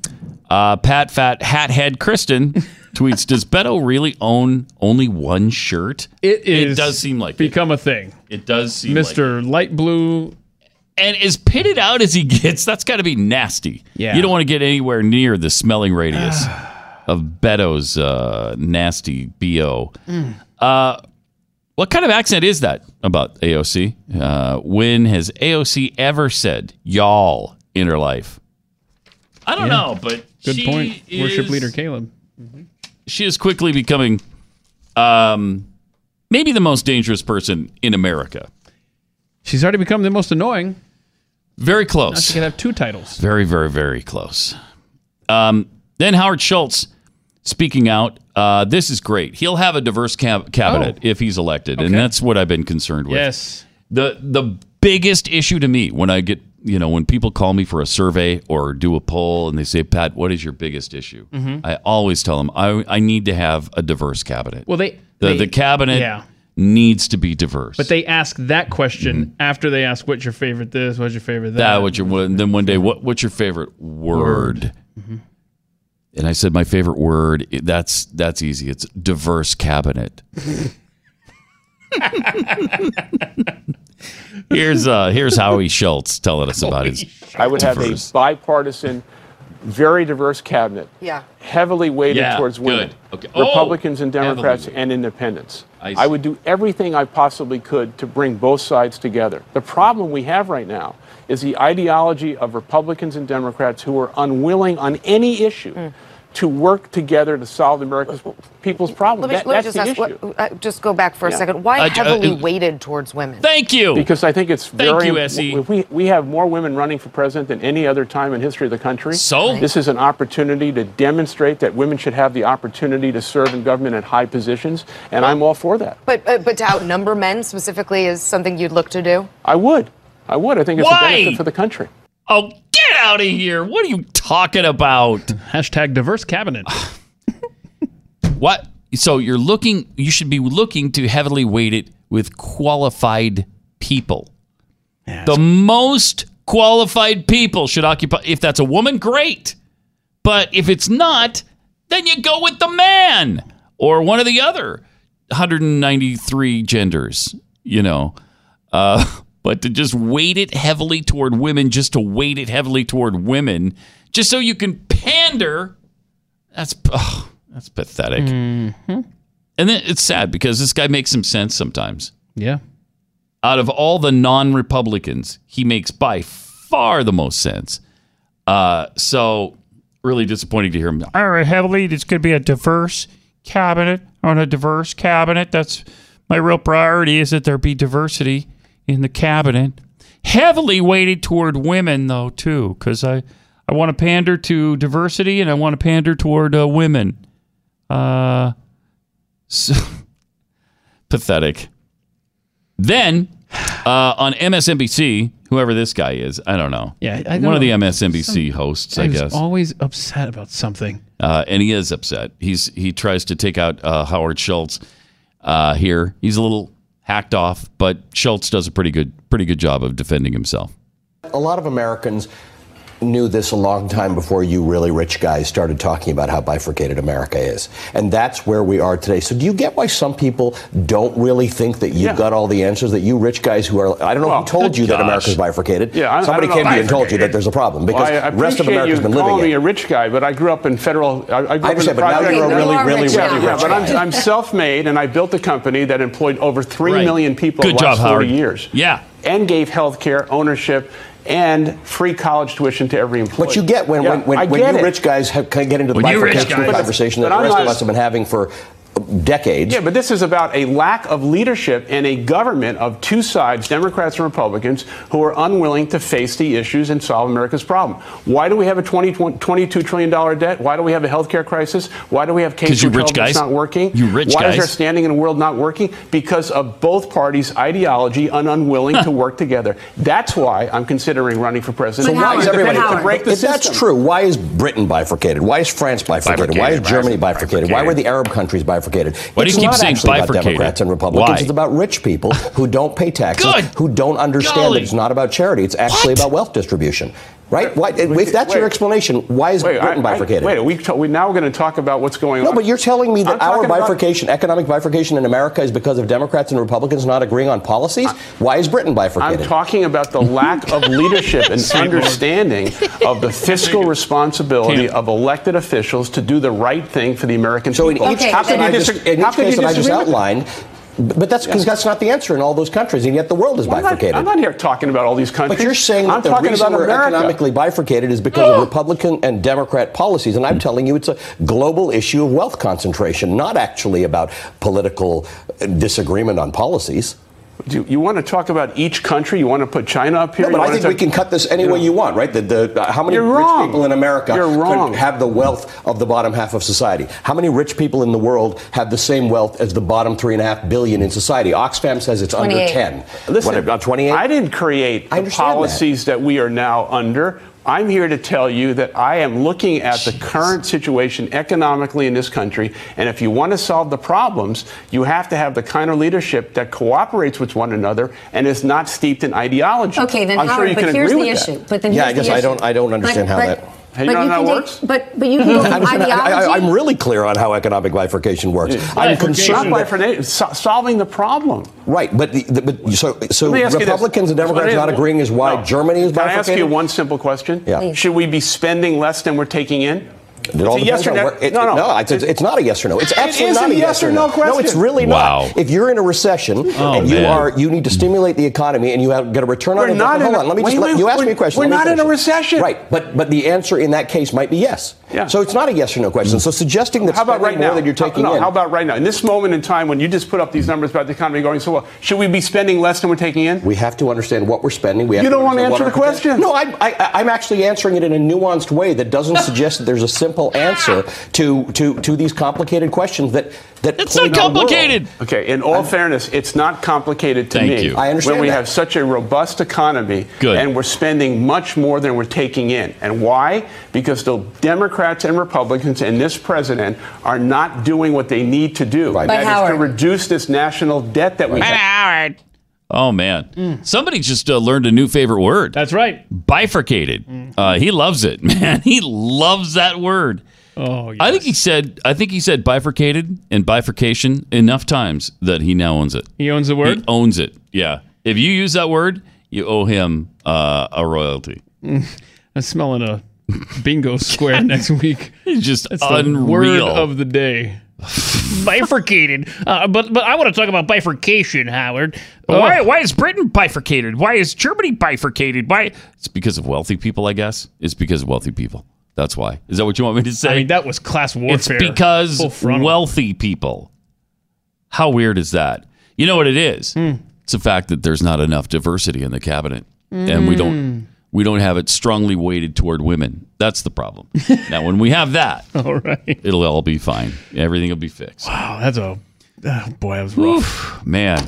uh, Pat Fat Hat Head Kristen tweets: Does Beto really own only one shirt? It is. It does seem like it. become a thing. It does seem like Mr. Light Blue. and as pitted out as he gets, that's got to be nasty. Yeah. You don't want to get anywhere near the smelling radius of Beto's uh, nasty BO. Mm. Uh, what kind of accent is that about AOC? Uh, when has AOC ever said y'all in her life? I don't Yeah. know, but Good she point. Worship is- leader Caleb. She is quickly becoming um, maybe the most dangerous person in America. She's already become the most annoying. Very Now close. she can have two titles. Very, very, very close. Um, then Howard Schultz speaking out. Uh, this is great. He'll have a diverse cab- cabinet if he's elected, and Oh. That's what I've been concerned with. Yes. The the biggest issue to me when I get you know when people call me for a survey or do a poll and they say, Pat, what is your biggest issue? Mhm. I always tell them I I need to have a diverse cabinet. Well, they the they- the cabinet Yeah. needs to be diverse. But they ask that question after they ask, "What's your favorite this? What's your favorite that?" that what your then one day what what's your favorite word? And I said my favorite word. That's that's easy. It's diverse cabinet. here's uh here's Howie Schultz telling us about his. I would have a bipartisan, very diverse cabinet, Yeah. heavily weighted Yeah, towards women, good. Okay. Oh, Republicans and Democrats heavily and independents. I I, would do everything I possibly could to bring both sides together. The problem we have right now is the ideology of Republicans and Democrats who are unwilling on any issue Hmm. to work together to solve America's people's Let problems. me, That- let me that's just the ask, issue. what, uh, just go back for a second. Why Uh, heavily uh, weighted towards women? Thank you. Because I think it's Thank very. you, SE. We, we have more women running for president than any other time in history of the country. So? This is an opportunity to demonstrate that women should have the opportunity to serve in government at high positions, and I'm all for that. But uh, but to outnumber men specifically is something you'd look to do. I would. I would. I think it's Why? a benefit for the country. Oh, get out of here! What are you talking about? Hashtag diverse cabinet. What? So you're looking. You should be looking to heavily weight it with qualified people. the most qualified people should occupy. If that's a woman, great. But if it's not, then you go with the man or one of the other 193 genders. You know. Uh, but to just weight it heavily toward women, just to weight it heavily toward women, just so you can pander. That's oh, that's pathetic. Mm-hmm. And then it's sad because this guy makes some sense sometimes. Yeah. Out of all the non-Republicans, he makes by far the most sense. Uh, so really disappointing to hear him. All right, heavily, it's going to be a diverse cabinet. On a diverse cabinet, that's my real priority is that there be diversity in the cabinet. Heavily weighted toward women, though, too, because I, I want to pander to diversity and I want to pander toward uh, women. Uh, So, pathetic. Then uh, on MSNBC, whoever this guy is, I don't know. Yeah, I one don't of the. MSNBC Some hosts, I guess. always upset about something. uh, and he is upset. He's he tries to take out uh, Howard Schultz uh, here. He's a little hacked off, but Schultz does a pretty good pretty good job of defending himself. A lot of Americans knew this a long time before you really rich guys started talking about how bifurcated America is. And that's where we are today. So do you get why some people don't really think that you've Yeah. got all the answers that you rich guys who are I don't know Well, who told you that. America's bifurcated. Yeah, I- I Somebody don't came to you and told you that there's a problem because Well, I, I the rest of appreciate America's you been calling living me it. a rich guy, but I grew up in federal. I, I grew up understand, in the but now private- you're a really, really, really yeah, rich but I'm. I'm self-made, and I built a company that employed over three Right. million people Good in the job, last 40 Howard. years. Yeah. and gave health care, ownership, and free college tuition to every employee. What you get when, Yeah, when, when, I when you it. rich guys have, kind get into the When you bifurcation guys- conversation that But the I'm rest not- of us have been having for decades. Yeah, but this is about a lack of leadership in a government of two sides, Democrats and Republicans, who are unwilling to face the issues and solve America's problem. Why do we have a 20, $22 trillion debt? Why do we have a healthcare crisis? Why do we have K 'Cause you through rich 12 that's guys. not working? You rich Why guys. is our standing in the world not working? Because of both parties' ideology and unwilling to work together. That's why I'm considering running for president. So why is everybody To break the if that's true? Why is Britain bifurcated? Why is France bifurcated? Why is Germany bifurcated? Why were the Arab countries bifurcated? Why do it's you keep not saying actually about bifurcated? Democrats and Republicans. Why? It's about rich people who don't pay taxes, who don't understand Golly. that it's not about charity. It's actually about wealth distribution. Right? Why, if that's your explanation, why is Wait, Britain I- I- bifurcated? wait, we, we now we're going to talk about what's going no, on. No, but you're telling me I'm that our talking about- bifurcation, economic bifurcation in America is because of Democrats and Republicans not agreeing on policies? Why is Britain bifurcated? I'm talking about the lack of leadership and understanding of the fiscal responsibility of elected officials to do the right thing for the American So in people. each How case can that I just, in each can case that I just disagree with that? outlined, but that's because that's not the answer in all those countries, and yet the world is I'm not, bifurcated. I'm not here talking about all these countries. But you're saying that I'm the talking reason about we're economically bifurcated is because of Republican and Democrat policies, and I'm telling you it's a global issue of wealth concentration, not actually about political disagreement on policies. Do you, you want to talk about each country? You want to put China up here? No, but You I think to we can cut this any you way know. you want, right? The, the, uh, how many You're rich wrong. people in America You're wrong. have the wealth of the bottom half of society? How many rich people in the world have the same wealth as the bottom three and a half billion in society? Oxfam says it's under 10. Listen, what, about 28? I didn't create I the understand that. policies that. we are now under. I'm here to tell you that I am looking at the current situation economically in this country, and if you want to solve the problems, you have to have the kind of leadership that cooperates with one another and is not steeped in ideology. Okay, then I'm Howard, sure you but can here's agree the with that. issue. But then Yeah, here's I guess the I don't- I don't understand But- how but that- Hey, you know how that works? but but you can go from I'm, ideology. am really clear on how economic bifurcation works. I'm concerned. Not bifurcation, so- solving the problem. Right, but, the, the, but so so Let me ask you this. Republicans and Democrats not agreeing is why No. Germany is Can I bifurcated. ask you one simple question? Yeah. Please. Should we be spending less than we're taking in? It all It's a yes or on no. where- it- no, no. it's, it's not a yes or no. It's absolutely is not a a yes or no question. No, it's question. really Wow. not. If you're in a recession Oh, and you man. are, you need to stimulate the economy and you have get a return We're on not investment. in Hold a- on, let me just. wait, let, wait, you asked we're- me a question. we're not in a recession. Right, but but the answer in that case might be yes. Yeah. So it's not a yes or no question. So suggesting that How about right more now? than you're taking no, in. how about right now? In this moment in time when you just put up these numbers about the economy going so well, should we be spending less than we're taking in? We have to understand what we're spending. We have You don't want to answer the our question. No, I, I, I'm actually answering it in a nuanced way that doesn't suggest that there's a simple answer to to, to these complicated questions that that It's not our world. complicated. Okay, in all fairness, it's not complicated to Thank me. you. I understand When we that. have such a robust economy Good. and we're spending much more than we're taking in. And why? Because the Democrats and Republicans and this president are not doing what they need to do. Right. That But is to reduce this national debt that we have. Howard, Oh man, somebody just uh, learned a new favorite word. That's right. Bifurcated. Uh, he loves it, man. He loves that word. Oh, yes. I think he said. I think he said bifurcated and bifurcation enough times that he now owns it. He owns the word. He owns it. Yeah. If you use that word, you owe him uh, a royalty. I'm smelling a bingo square next week. He's just That's the word of the day. bifurcated. Uh, but but I want to talk about bifurcation, Howard. Oh. Why why is Britain bifurcated? Why is Germany bifurcated? Why? It's because of wealthy people, I guess. It's because of wealthy people. That's why. Is that what you want me to say? I mean, that was class warfare. it's because wealthy people. How weird is that? You know what it is? Hmm. It's the fact that there's not enough diversity in the cabinet, and we Hmm. don't we don't have it strongly weighted toward women. That's the problem. now, when we have that, All right. it'll all be fine. Everything will be fixed. Wow, that's a oh, boy. That was rough. Oof, man.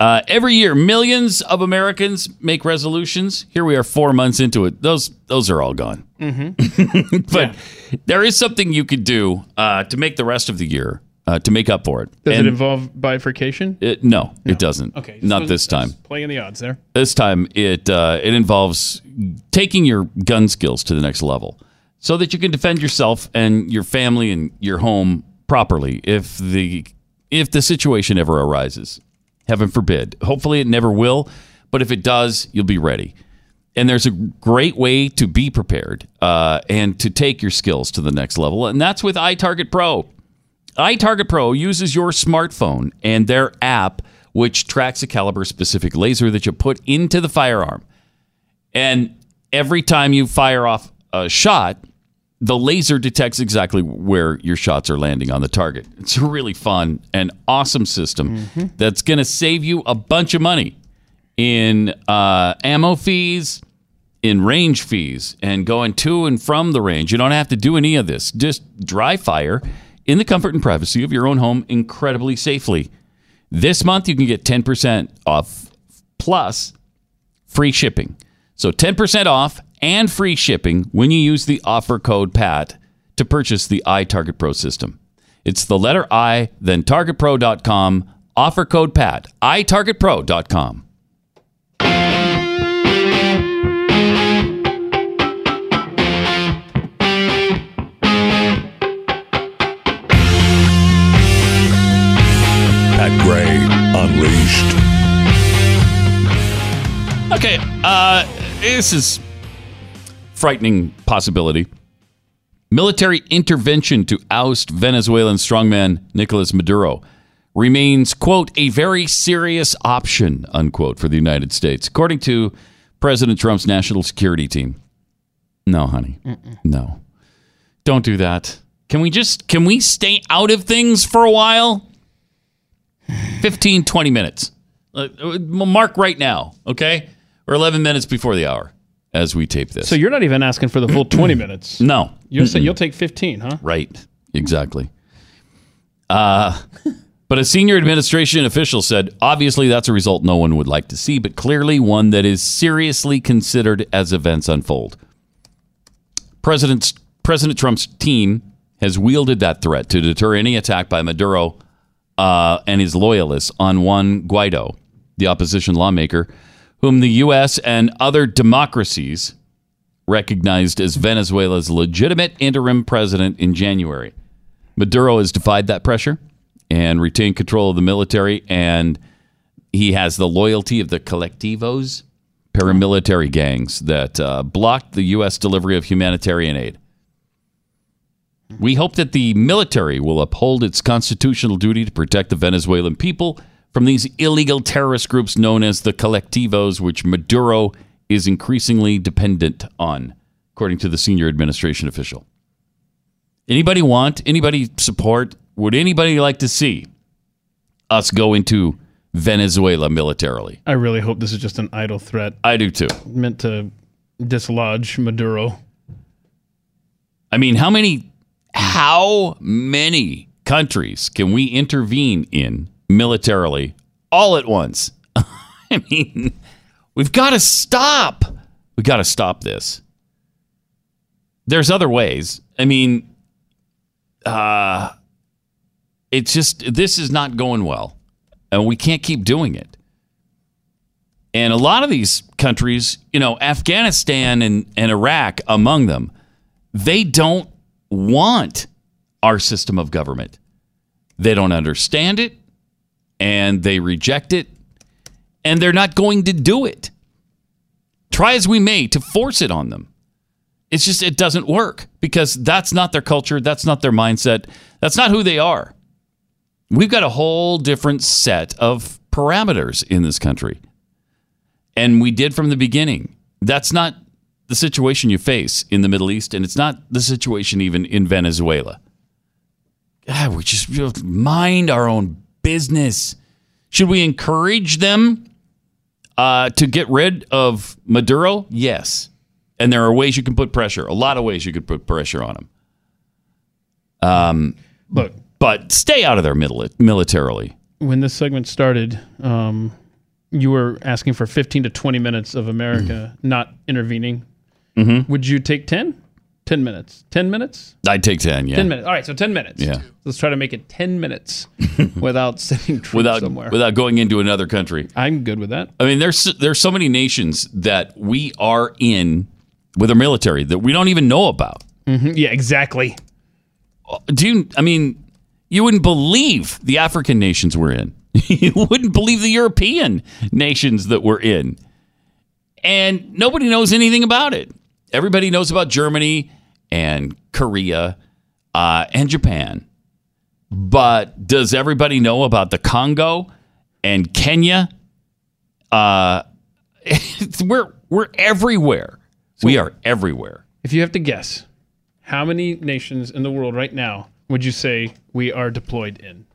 Uh, every year, millions of Americans make resolutions. Here we are, four months into it. Those those are all gone. Mm-hmm. but there is something you could do uh, to make the rest of the year uh, to make up for it. Does And it involve bifurcation? it- no, it doesn't. Okay, not this time. Playing the odds there. This time, it uh, it involves taking your gun skills to the next level, so that you can defend yourself and your family and your home properly if the if the situation ever arises. Heaven forbid. Hopefully, it never will. But if it does, you'll be ready. And there's a great way to be prepared uh, and to take your skills to the next level, and that's with iTarget Pro. iTarget Pro uses your smartphone and their app, which tracks a caliber specific laser that you put into the firearm. And every time you fire off a shot, the laser detects exactly where your shots are landing on the target. It's a really fun and awesome system that's going to save you a bunch of money in uh, ammo fees, in range fees, and going to and from the range. You don't have to do any of this. Just dry fire in the comfort and privacy of your own home incredibly safely. This month, you can get 10% off plus free shipping. So 10% off and free shipping when you use the offer code PAT to purchase the iTarget Pro system. It's the letter I, then targetpro.com, offer code PAT, itargetpro.com. Pat Gray Unleashed. Okay, uh, this is frightening possibility. Military intervention to oust Venezuelan strongman Nicolas Maduro remains, quote, a very serious option, unquote, for the United States, according to President Trump's national security team. No, honey. No. Don't do that. Can we just, can we stay out of things for a while? 15, 20 minutes. Uh, uh, mark right now, okay? Or 11 minutes before the hour as we tape this. So you're not even asking for the full 20 minutes. No. You'll say you'll take 15, huh? Right. Exactly. Uh, but a senior administration official said, obviously, that's a result no one would like to see, but clearly one that is seriously considered as events unfold. President, President Trump's team has wielded that threat to deter any attack by Maduro uh, and his loyalists on Juan Guaido, the opposition lawmaker, whom the U.S. and other democracies recognized as Venezuela's legitimate interim president in January. Maduro has defied that pressure and retained control of the military, and he has the loyalty of the colectivos, paramilitary gangs that uh, blocked the U.S. delivery of humanitarian aid. We hope that the military will uphold its constitutional duty to protect the Venezuelan people from these illegal terrorist groups known as the colectivos, which Maduro is increasingly dependent on, according to the senior administration official. Anybody want, anybody support, would anybody like to see us go into Venezuela militarily? I really hope this is just an idle threat I do too. meant to dislodge Maduro. I mean, how many how many countries can we intervene in militarily all at once? I mean, we've got to stop. We've got to stop this. There's other ways. I mean, uh it's just this is not going well. And we can't keep doing it. And a lot of these countries, you know, Afghanistan and, and Iraq among them, they don't want our system of government. They don't understand it and they reject it and they're not going to do it. Try as we may to force it on them. It's just, it doesn't work because that's not their culture. That's not their mindset. That's not who they are. We've got a whole different set of parameters in this country. And we did from the beginning. That's not the situation you face in the Middle East, and it's not the situation even in Venezuela. God, we just mind our own business. Should we encourage them uh, to get rid of Maduro? Yes. And there are ways you can put pressure, a lot of ways you could put pressure on them. Um, Look, but stay out of there mili- militarily. when this segment started, um, you were asking for 15 to 20 minutes of America not intervening. Mhm. Would you take 10? 10 minutes. 10 minutes? I'd take 10, yeah. 10 minutes. All right, so 10 minutes. Yeah. Let's try to make it 10 minutes without sending troops Without, somewhere. without going into another country. I'm good with that. I mean, there's there's so many nations that we are in with our military that we don't even know about. Mhm. Yeah, exactly. Do you? I mean, you wouldn't believe the African nations we're in. you wouldn't believe the European nations that we're in, and nobody knows anything about it. Everybody knows about Germany and Korea uh, and Japan, but does everybody know about the Congo and Kenya? Uh, we're we're everywhere. we are everywhere. If you have to guess, how many nations in the world right now would you say we are deployed in?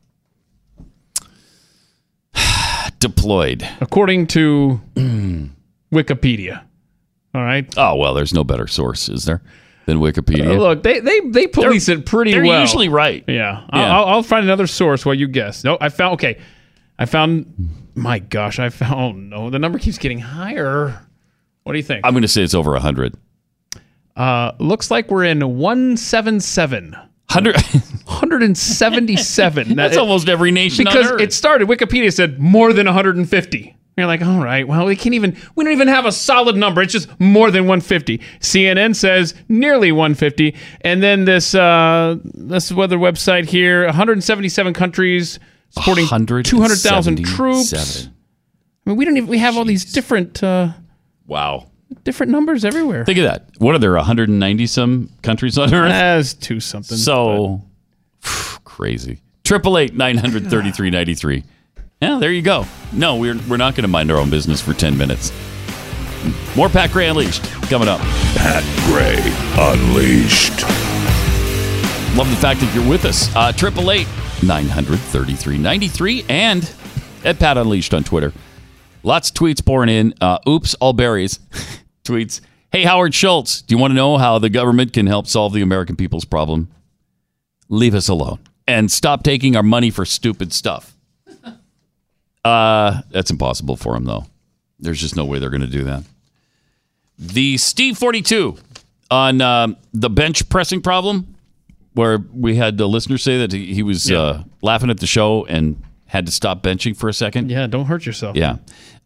Deployed. According to Wikipedia. All right. Oh well, there's no better source, is there, than Wikipedia? Uh, look, they they they police it pretty they're well. usually right. Yeah. Yeah. I'll, I'll find another source while you guess. No, I found. Okay, I found. My gosh, I found. Oh no, the number keeps getting higher. What do you think? I'm going to say it's over hundred. Uh, looks like we're in one seven seven. Hundred. 177. That's almost every nation on because it started. Wikipedia said more than 150. You're like, all right, well, we can't even, we don't even have a solid number. It's just more than 150. CNN says nearly 150. And then this, uh, this weather website here 177 countries supporting 200,000 troops. I mean, we don't even, we have Jeez. all these different, uh, wow, different numbers everywhere. Think of that. What are there, 190 some countries on earth? That's two something. So but... crazy. 888 933 93. Yeah, there you go. No, we're we're not going to mind our own business for ten minutes. More Pat Gray Unleashed coming up. Pat Gray Unleashed. Love the fact that you're with us. Uh, Triple eight nine hundred thirty three ninety three and at Pat Unleashed on Twitter. Lots of tweets pouring in. Uh, oops, all berries. tweets. Hey, Howard Schultz, do you want to know how the government can help solve the American people's problem? Leave us alone and stop taking our money for stupid stuff. Uh, that's impossible for them, though. There's just no way they're going to do that. The Steve 42 on um, the bench pressing problem, where we had the listener say that he, he was uh, laughing at the show and had to stop benching for a second. Yeah, don't hurt yourself. Yeah.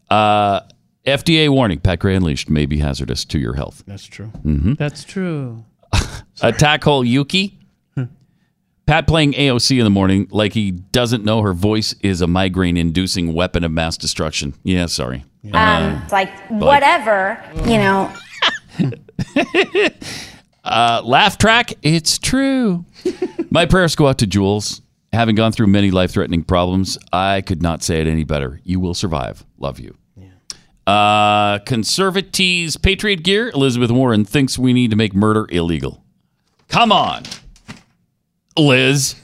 Uh, FDA warning: Pat Gray Unleashed may be hazardous to your health. That's true. Mm-hmm. That's true. Attack hole Yuki. Pat playing AOC in the morning like he doesn't know her voice is a migraine-inducing weapon of mass destruction. Yeah, sorry. Um, it's like whatever, you know. Uh, laugh track, it's true. My prayers go out to Jules. Having gone through many life threatening problems, I could not say it any better. You will survive. Love you. Uh, Conservatives Patriot Gear. Elizabeth Warren thinks we need to make murder illegal. Come on, Liz.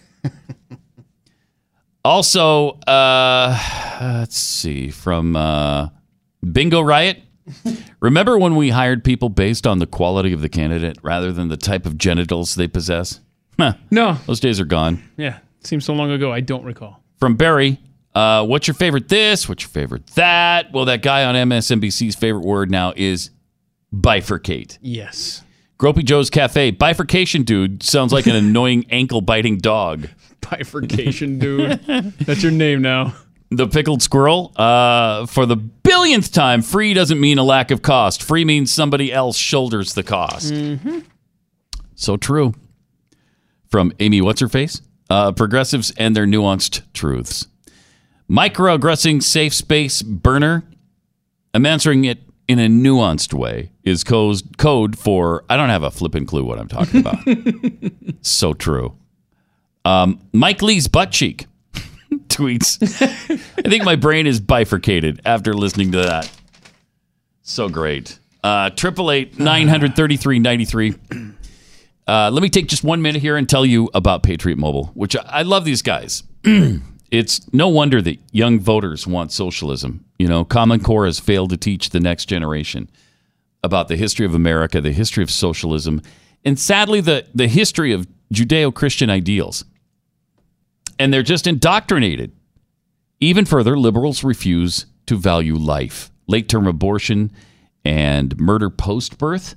also, uh, let's see, from uh, Bingo Riot. Remember when we hired people based on the quality of the candidate rather than the type of genitals they possess? Huh. No. Those days are gone. Yeah. Seems so long ago. I don't recall. From Barry, uh, what's your favorite this? What's your favorite that? Well, that guy on MSNBC's favorite word now is bifurcate. Yes. Gropey Joe's Cafe, bifurcation dude sounds like an annoying ankle biting dog. Bifurcation, dude. That's your name now. The pickled squirrel, uh, for the billionth time, free doesn't mean a lack of cost. Free means somebody else shoulders the cost. Mm-hmm. So true. From Amy What's Her Face? Uh, progressives and their nuanced truths. Microaggressing safe space burner. I'm answering it in a nuanced way is code, code for I don't have a flipping clue what I'm talking about. so true. Um, Mike Lee's butt cheek tweets. I think my brain is bifurcated after listening to that. So great. Uh, Triple eight nine hundred thirty three ninety three. Uh, let me take just one minute here and tell you about Patriot Mobile, which I, I love these guys. it's no wonder that young voters want socialism. You know, Common Core has failed to teach the next generation about the history of America, the history of socialism, and sadly, the, the history of Judeo Christian ideals. And they're just indoctrinated. Even further, liberals refuse to value life. Late term abortion and murder post birth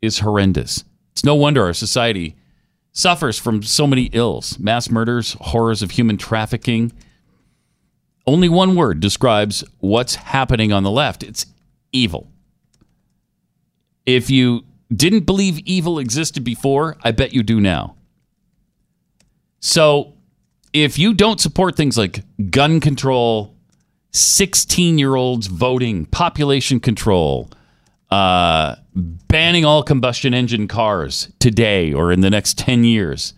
is horrendous. It's no wonder our society suffers from so many ills mass murders, horrors of human trafficking. Only one word describes what's happening on the left it's evil. If you didn't believe evil existed before, I bet you do now. So, if you don't support things like gun control, 16 year olds voting, population control, uh, banning all combustion engine cars today or in the next 10 years,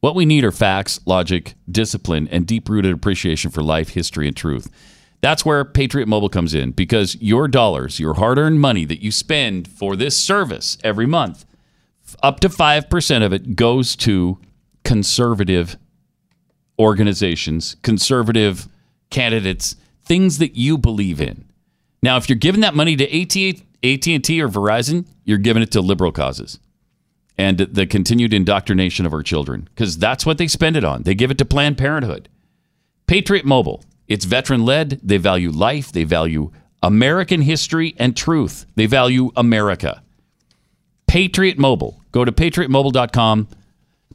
what we need are facts, logic, discipline, and deep rooted appreciation for life, history, and truth. That's where Patriot Mobile comes in because your dollars, your hard earned money that you spend for this service every month, up to 5% of it goes to conservative organizations, conservative candidates, things that you believe in. Now, if you're giving that money to AT&T or Verizon, you're giving it to liberal causes and the continued indoctrination of our children because that's what they spend it on. They give it to Planned Parenthood. Patriot Mobile, it's veteran led. They value life, they value American history and truth. They value America. Patriot Mobile. Go to patriotmobile.com,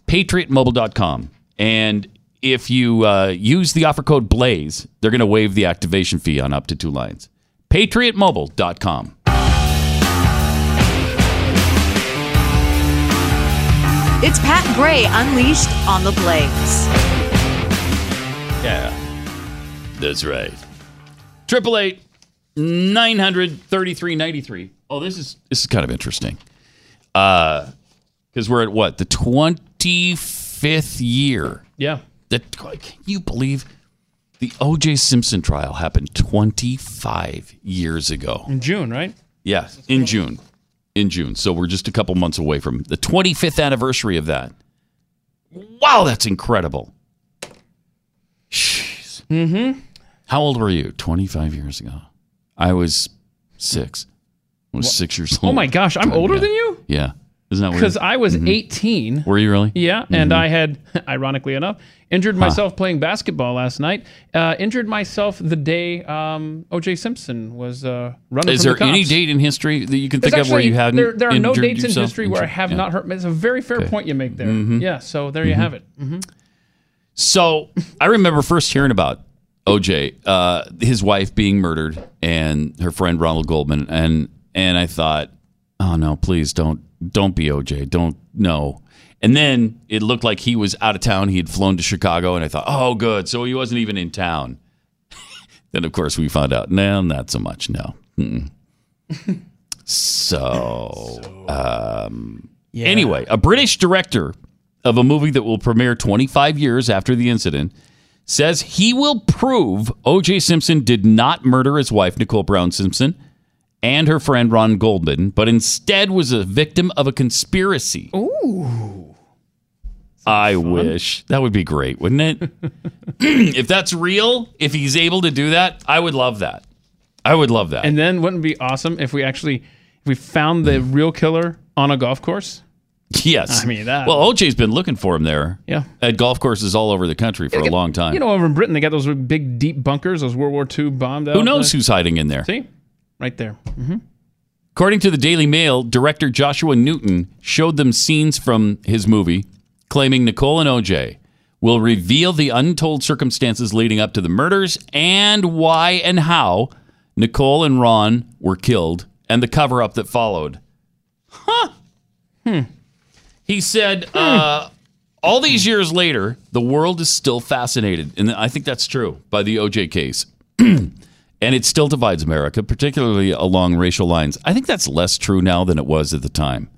patriotmobile.com. And if you uh, use the offer code BLAZE, they're going to waive the activation fee on up to two lines. patriotmobile.com. It's Pat Gray Unleashed on the Blaze. Yeah. That's right. Triple eight nine hundred thirty three ninety three. Oh, this is this is kind of interesting. Uh because we're at what? The twenty fifth year. Yeah. That can you believe the OJ Simpson trial happened twenty five years ago. In June, right? Yeah, in June. In June. So we're just a couple months away from the 25th anniversary of that. Wow, that's incredible. Jeez. Mm-hmm. How old were you? 25 years ago. I was six. I was six years old. Oh my gosh, I'm older Yeah. than you? Yeah. Isn't that weird? Because I was Mhm. 18. Were you really? Yeah, and Mhm. I had, ironically enough, injured Huh. myself playing basketball last night. Uh, injured myself the day um, O.J. Simpson was uh, running. Is there the any date in history that you can There's think of where you hadn't There, there are no injured dates in history where I have yeah. not hurt. It's a very fair Okay. point you make there. Mhm. Yeah, so there you Mhm. have it. hmm So I remember first hearing about OJ, uh, his wife being murdered, and her friend Ronald Goldman, and and I thought, oh no, please don't don't be OJ, don't no. And then it looked like he was out of town. He had flown to Chicago, and I thought, oh, good. So he wasn't even in town. then, of course, we found out, no, not so much. No. So, um, anyway, a British director of a movie that will premiere 25 years after the incident says he will prove O.J. Simpson did not murder his wife, Nicole Brown Simpson, and her friend Ron Goldman, but instead was a victim of a conspiracy. Ooh. I wish. That would be great, wouldn't it? if that's real, if he's able to do that, I would love that. I would love that. And then wouldn't it be awesome if we actually if we found the real killer on a golf course? yes. I mean, that- Well, OJ's been looking for him there. Yeah. At golf courses all over the country for a long time. You know, over in Britain, they got those big, deep bunkers, those World War II bombed out. Who knows there. who's hiding in there? See? Right there. hmm According to the Daily Mail, director Joshua Newton showed them scenes from his movie, claiming Nicole and OJ will reveal the untold circumstances leading up to the murders and why and how Nicole and Ron were killed and the cover up that followed. Huh. Hmm. He said, uh, all these years later, the world is still fascinated. And I think that's true by the OJ case. and it still divides America, particularly along racial lines. I think that's less true now than it was at the time.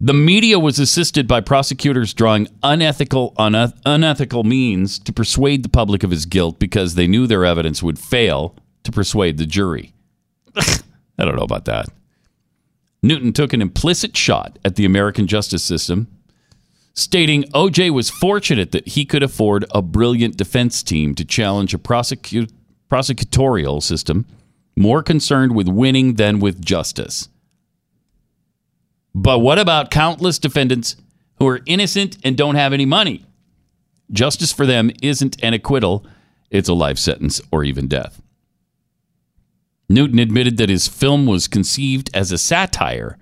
The media was assisted by prosecutors drawing unethical, uneth- unethical means to persuade the public of his guilt because they knew their evidence would fail to persuade the jury. I don't know about that. Newton took an implicit shot at the American justice system, stating OJ was fortunate that he could afford a brilliant defense team to challenge a prosecu- prosecutorial system more concerned with winning than with justice. But what about countless defendants who are innocent and don't have any money? Justice for them isn't an acquittal, it's a life sentence or even death. Newton admitted that his film was conceived as a satire,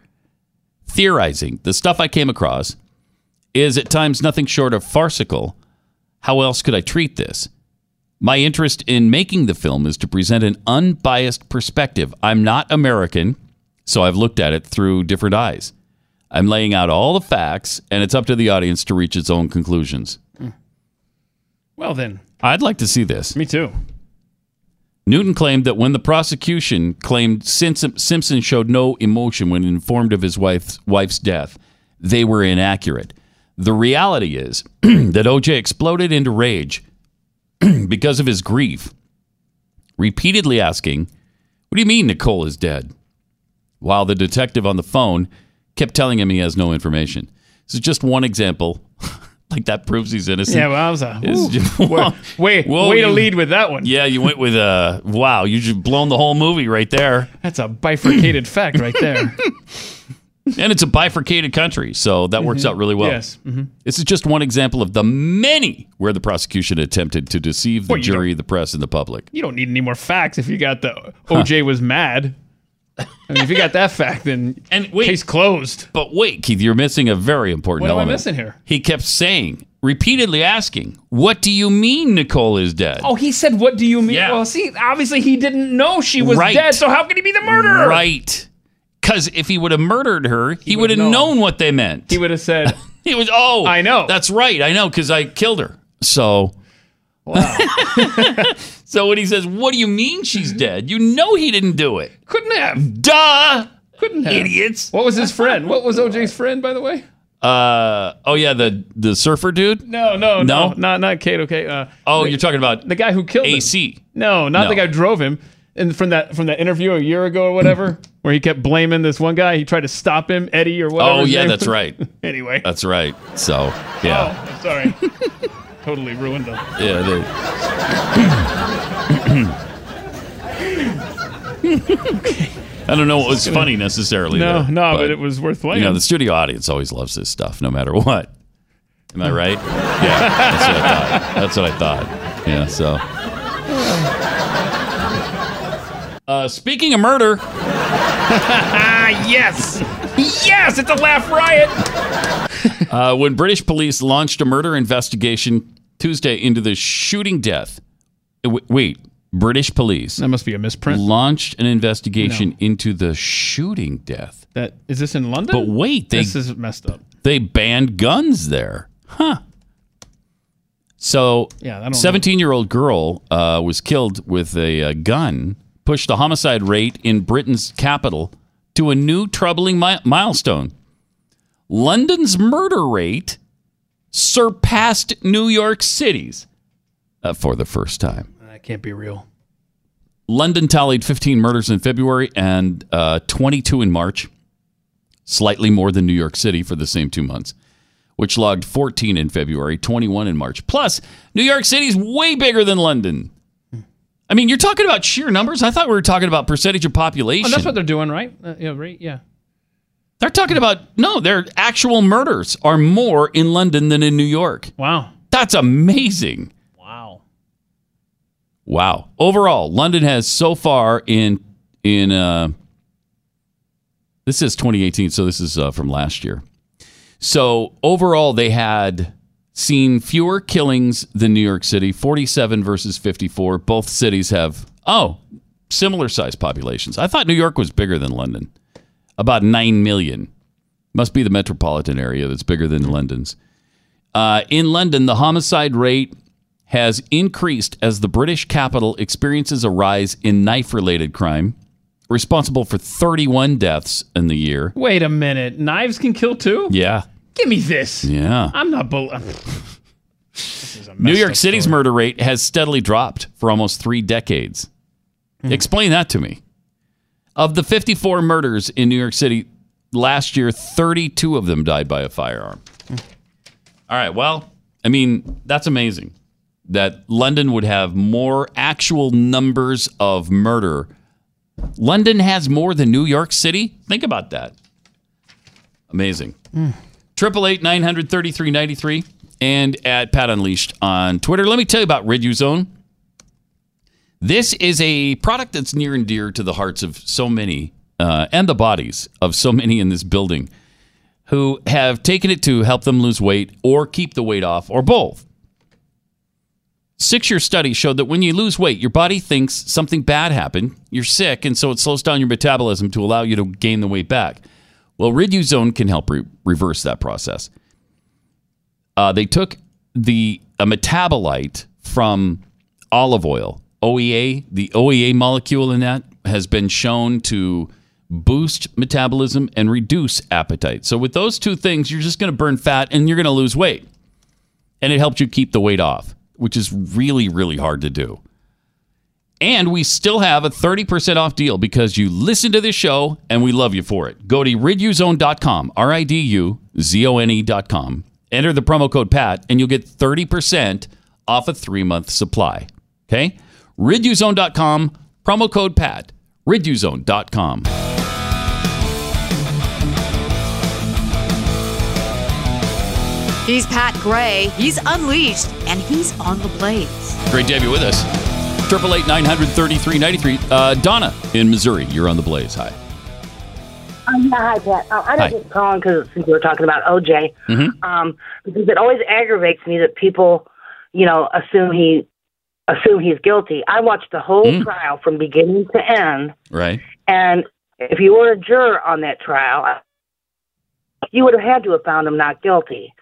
theorizing the stuff I came across is at times nothing short of farcical. How else could I treat this? My interest in making the film is to present an unbiased perspective. I'm not American, so I've looked at it through different eyes. I'm laying out all the facts, and it's up to the audience to reach its own conclusions. Hmm. Well, then. I'd like to see this. Me too. Newton claimed that when the prosecution claimed Simpson showed no emotion when informed of his wife's, wife's death, they were inaccurate. The reality is that OJ exploded into rage because of his grief, repeatedly asking, What do you mean Nicole is dead? While the detective on the phone kept telling him he has no information. This is just one example. Like that proves he's innocent. Yeah, well, that was a It's whew. just- way, way, Whoa, way to you- lead with that one. Yeah, you went with uh wow, you just blown the whole movie right there. That's a bifurcated fact right there. And it's a bifurcated country, so that works Mhm. out really well. Yes. Mhm. This is just one example of the many where the prosecution attempted to deceive the Well, jury, the press, and the public. You don't need any more facts if you got the OJ was mad. I mean, if you got that fact, then and wait, case closed. But wait, Keith, you're missing a very important What am I missing here? He kept saying, repeatedly asking, "What do you mean Nicole is dead?" Oh, he said, "What do you mean?" Yeah. Well, see, obviously he didn't know she was Right. dead. So how could he be the murderer? Right. Because if he would have murdered her, he, would have would've known. known what they meant. He would have said, He was, oh, I know. That's right. I know because I killed her. So, so when he says, "What do you mean she's dead?" You know he didn't do it. "Couldn't have." Duh. Couldn't have. Idiots. What was his friend? What was OJ's friend, by the way? Uh oh yeah, the the surfer dude. No, no, No? no, not not Kate. Okay. Uh, Oh, the- you're talking about the guy who killed him. AC. No, not No. the guy who drove him. And from that from that interview a year ago or whatever, where he kept blaming this one guy, he tried to stop him, Eddie or whatever. Oh yeah, that's right. anyway, That's right. So yeah, Oh, I'm sorry. totally ruined them. yeah. They... I don't know what was funny necessarily. No, there, no, but it was worth playing. You know, the studio audience always loves this stuff, no matter what. Am I right? Yeah, that's what I thought. That's what I thought. Yeah. So, uh, speaking of murder, yes, yes, it's a laugh riot. Uh, when British police launched a murder investigation Tuesday into the shooting death w- wait, British police. That must be a misprint. Launched an investigation into the shooting death. That is this in London? But wait, they this is messed up. they banned guns there. Huh. So, Yeah, I don't 17 year old girl uh, was killed with a, uh gun, pushed the homicide rate in Britain's capital to a new troubling mi- milestone. London's murder rate surpassed New York City's uh, for the first time. That can't be real. London tallied 15 murders in February and uh, 22 in March, slightly more than New York City for the same two months, which logged 14 in February, 21 in March. Plus, New York City's way bigger than London. I mean, you're talking about sheer numbers. I thought we were talking about percentage of population. Oh, that's what they're doing, right? Uh, yeah, right. Yeah. They're talking about no, their actual murders are more in London than in New York. Wow. That's amazing. Wow. Wow. Overall, London has so far in in uh this is 2018, so this is uh, from last year. So overall, they had seen fewer killings than New York City, 47 versus 54. Both cities have oh similar size populations. I thought New York was bigger than London, about nine million. Must be the metropolitan area that's bigger than London's. Uh, in London, the homicide rate has increased as the British capital experiences a rise in knife related crime, responsible for 31 deaths in the year. Wait a minute. Knives can kill too? Yeah. Give me this. Yeah. I'm not. Bel- New York City's murder rate has steadily dropped for almost three decades. Explain that to me. Of the 54 murders in New York City last year, 32 of them died by a firearm. All right. Well, I mean, that's amazing that London would have more actual numbers of murder. London has more than New York City. Think about that. Amazing. Triple eight nine hundred thirty three ninety three and at Pat Unleashed on Twitter. Let me tell you about Riduzone. This is a product that's near and dear to the hearts of so many uh, and the bodies of so many in this building who have taken it to help them lose weight or keep the weight off or both. Six year study showed that when you lose weight, your body thinks something bad happened. You're sick, and so it slows down your metabolism to allow you to gain the weight back. Well, Riduzone can help re- reverse that process. Uh, they took the a metabolite from olive oil, OEA. The OEA molecule in that has been shown to boost metabolism and reduce appetite. So with those two things, you're just going to burn fat and you're going to lose weight, and it helps you keep the weight off, which is really really hard to do. And we still have a 30% off deal because you listen to this show and we love you for it. Go to riduzone.com, R I D U Z O N E.com. Enter the promo code PAT and you'll get 30% off a three month supply. Okay? Riduzone.com, promo code PAT. Riduzone.com. He's Pat Gray. He's unleashed, and he's on the blaze. Great to have you with us. Triple eight nine hundred thirty three ninety three. Uh, Donna in Missouri, you're on the Blaze. Hi. Uh, yeah, hi, Pat. Uh, I Hi. was just calling because since we were talking about OJ, Mhm. um, because it always aggravates me that people, you know, assume he assume he's guilty. I watched the whole Mm. trial from beginning to end, Right. and if you were a juror on that trial, you would have had to have found him not guilty.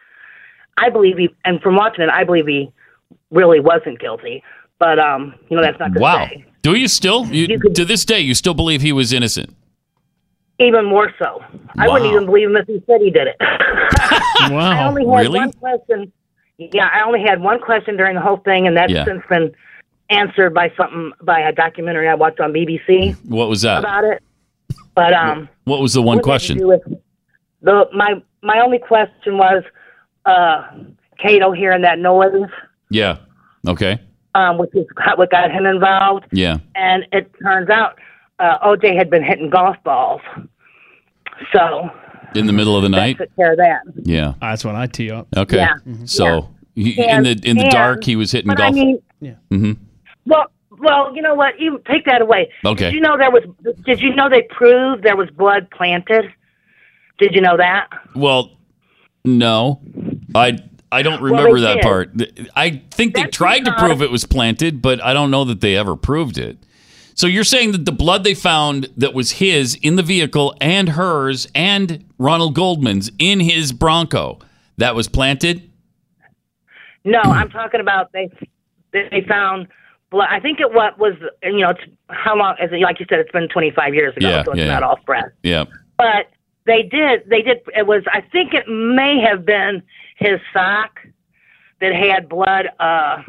I believe he, and from watching it, I believe he really wasn't guilty. But um, you know, that's not to Wow. say. Do you still? You, to this day, you still believe he was innocent? Even more so. I wouldn't even believe him if he said he did it. I only had Really? one question. Yeah, I only had one question during the whole thing, and that's Yeah. since been answered by something by a documentary I watched on BBC What was that? about it. But um, What was the one what did it question? the my my only question was, uh, Kato hearing that noise, Yeah. Okay. um, which is what got him involved, Yeah. and it turns out uh, OJ had been hitting golf balls, so In the middle of the night. took care of that. Yeah. That's when I tee up. Okay. Yeah. So he, in the in the and- dark, he was hitting golf. I mean, hmm Well, well, you know what? You take that away. Okay. Did you know there was? Did you know they proved there was blood planted? Did you know that? Well, no, I I don't remember they that did. part. I think they tried to prove it was planted, but I don't know that they ever proved it. So you're saying that the blood they found that was his in the vehicle and hers and Ronald Goldman's in his Bronco that was planted? No, I'm talking about they they found blood. I think it what was you know it's how long is it like you said it's been 25 years ago, Yeah, so it's yeah. not all fresh. Yeah. But they did they did it was I think it may have been his sock that had blood uh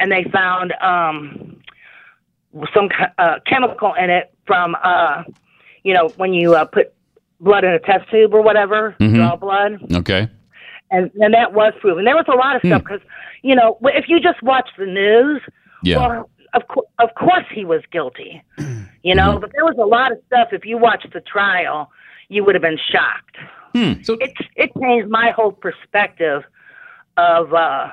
and they found um some uh, chemical in it from uh you know when you uh, put blood in a test tube or whatever Mhm. draw blood Okay. and and that was proven. There was a lot of stuff because you know if you just watch the news, Yeah. well, of course, of course he was guilty, you know. But there was a lot of stuff. If you watched the trial, you would have been shocked. So it it changed my whole perspective of uh,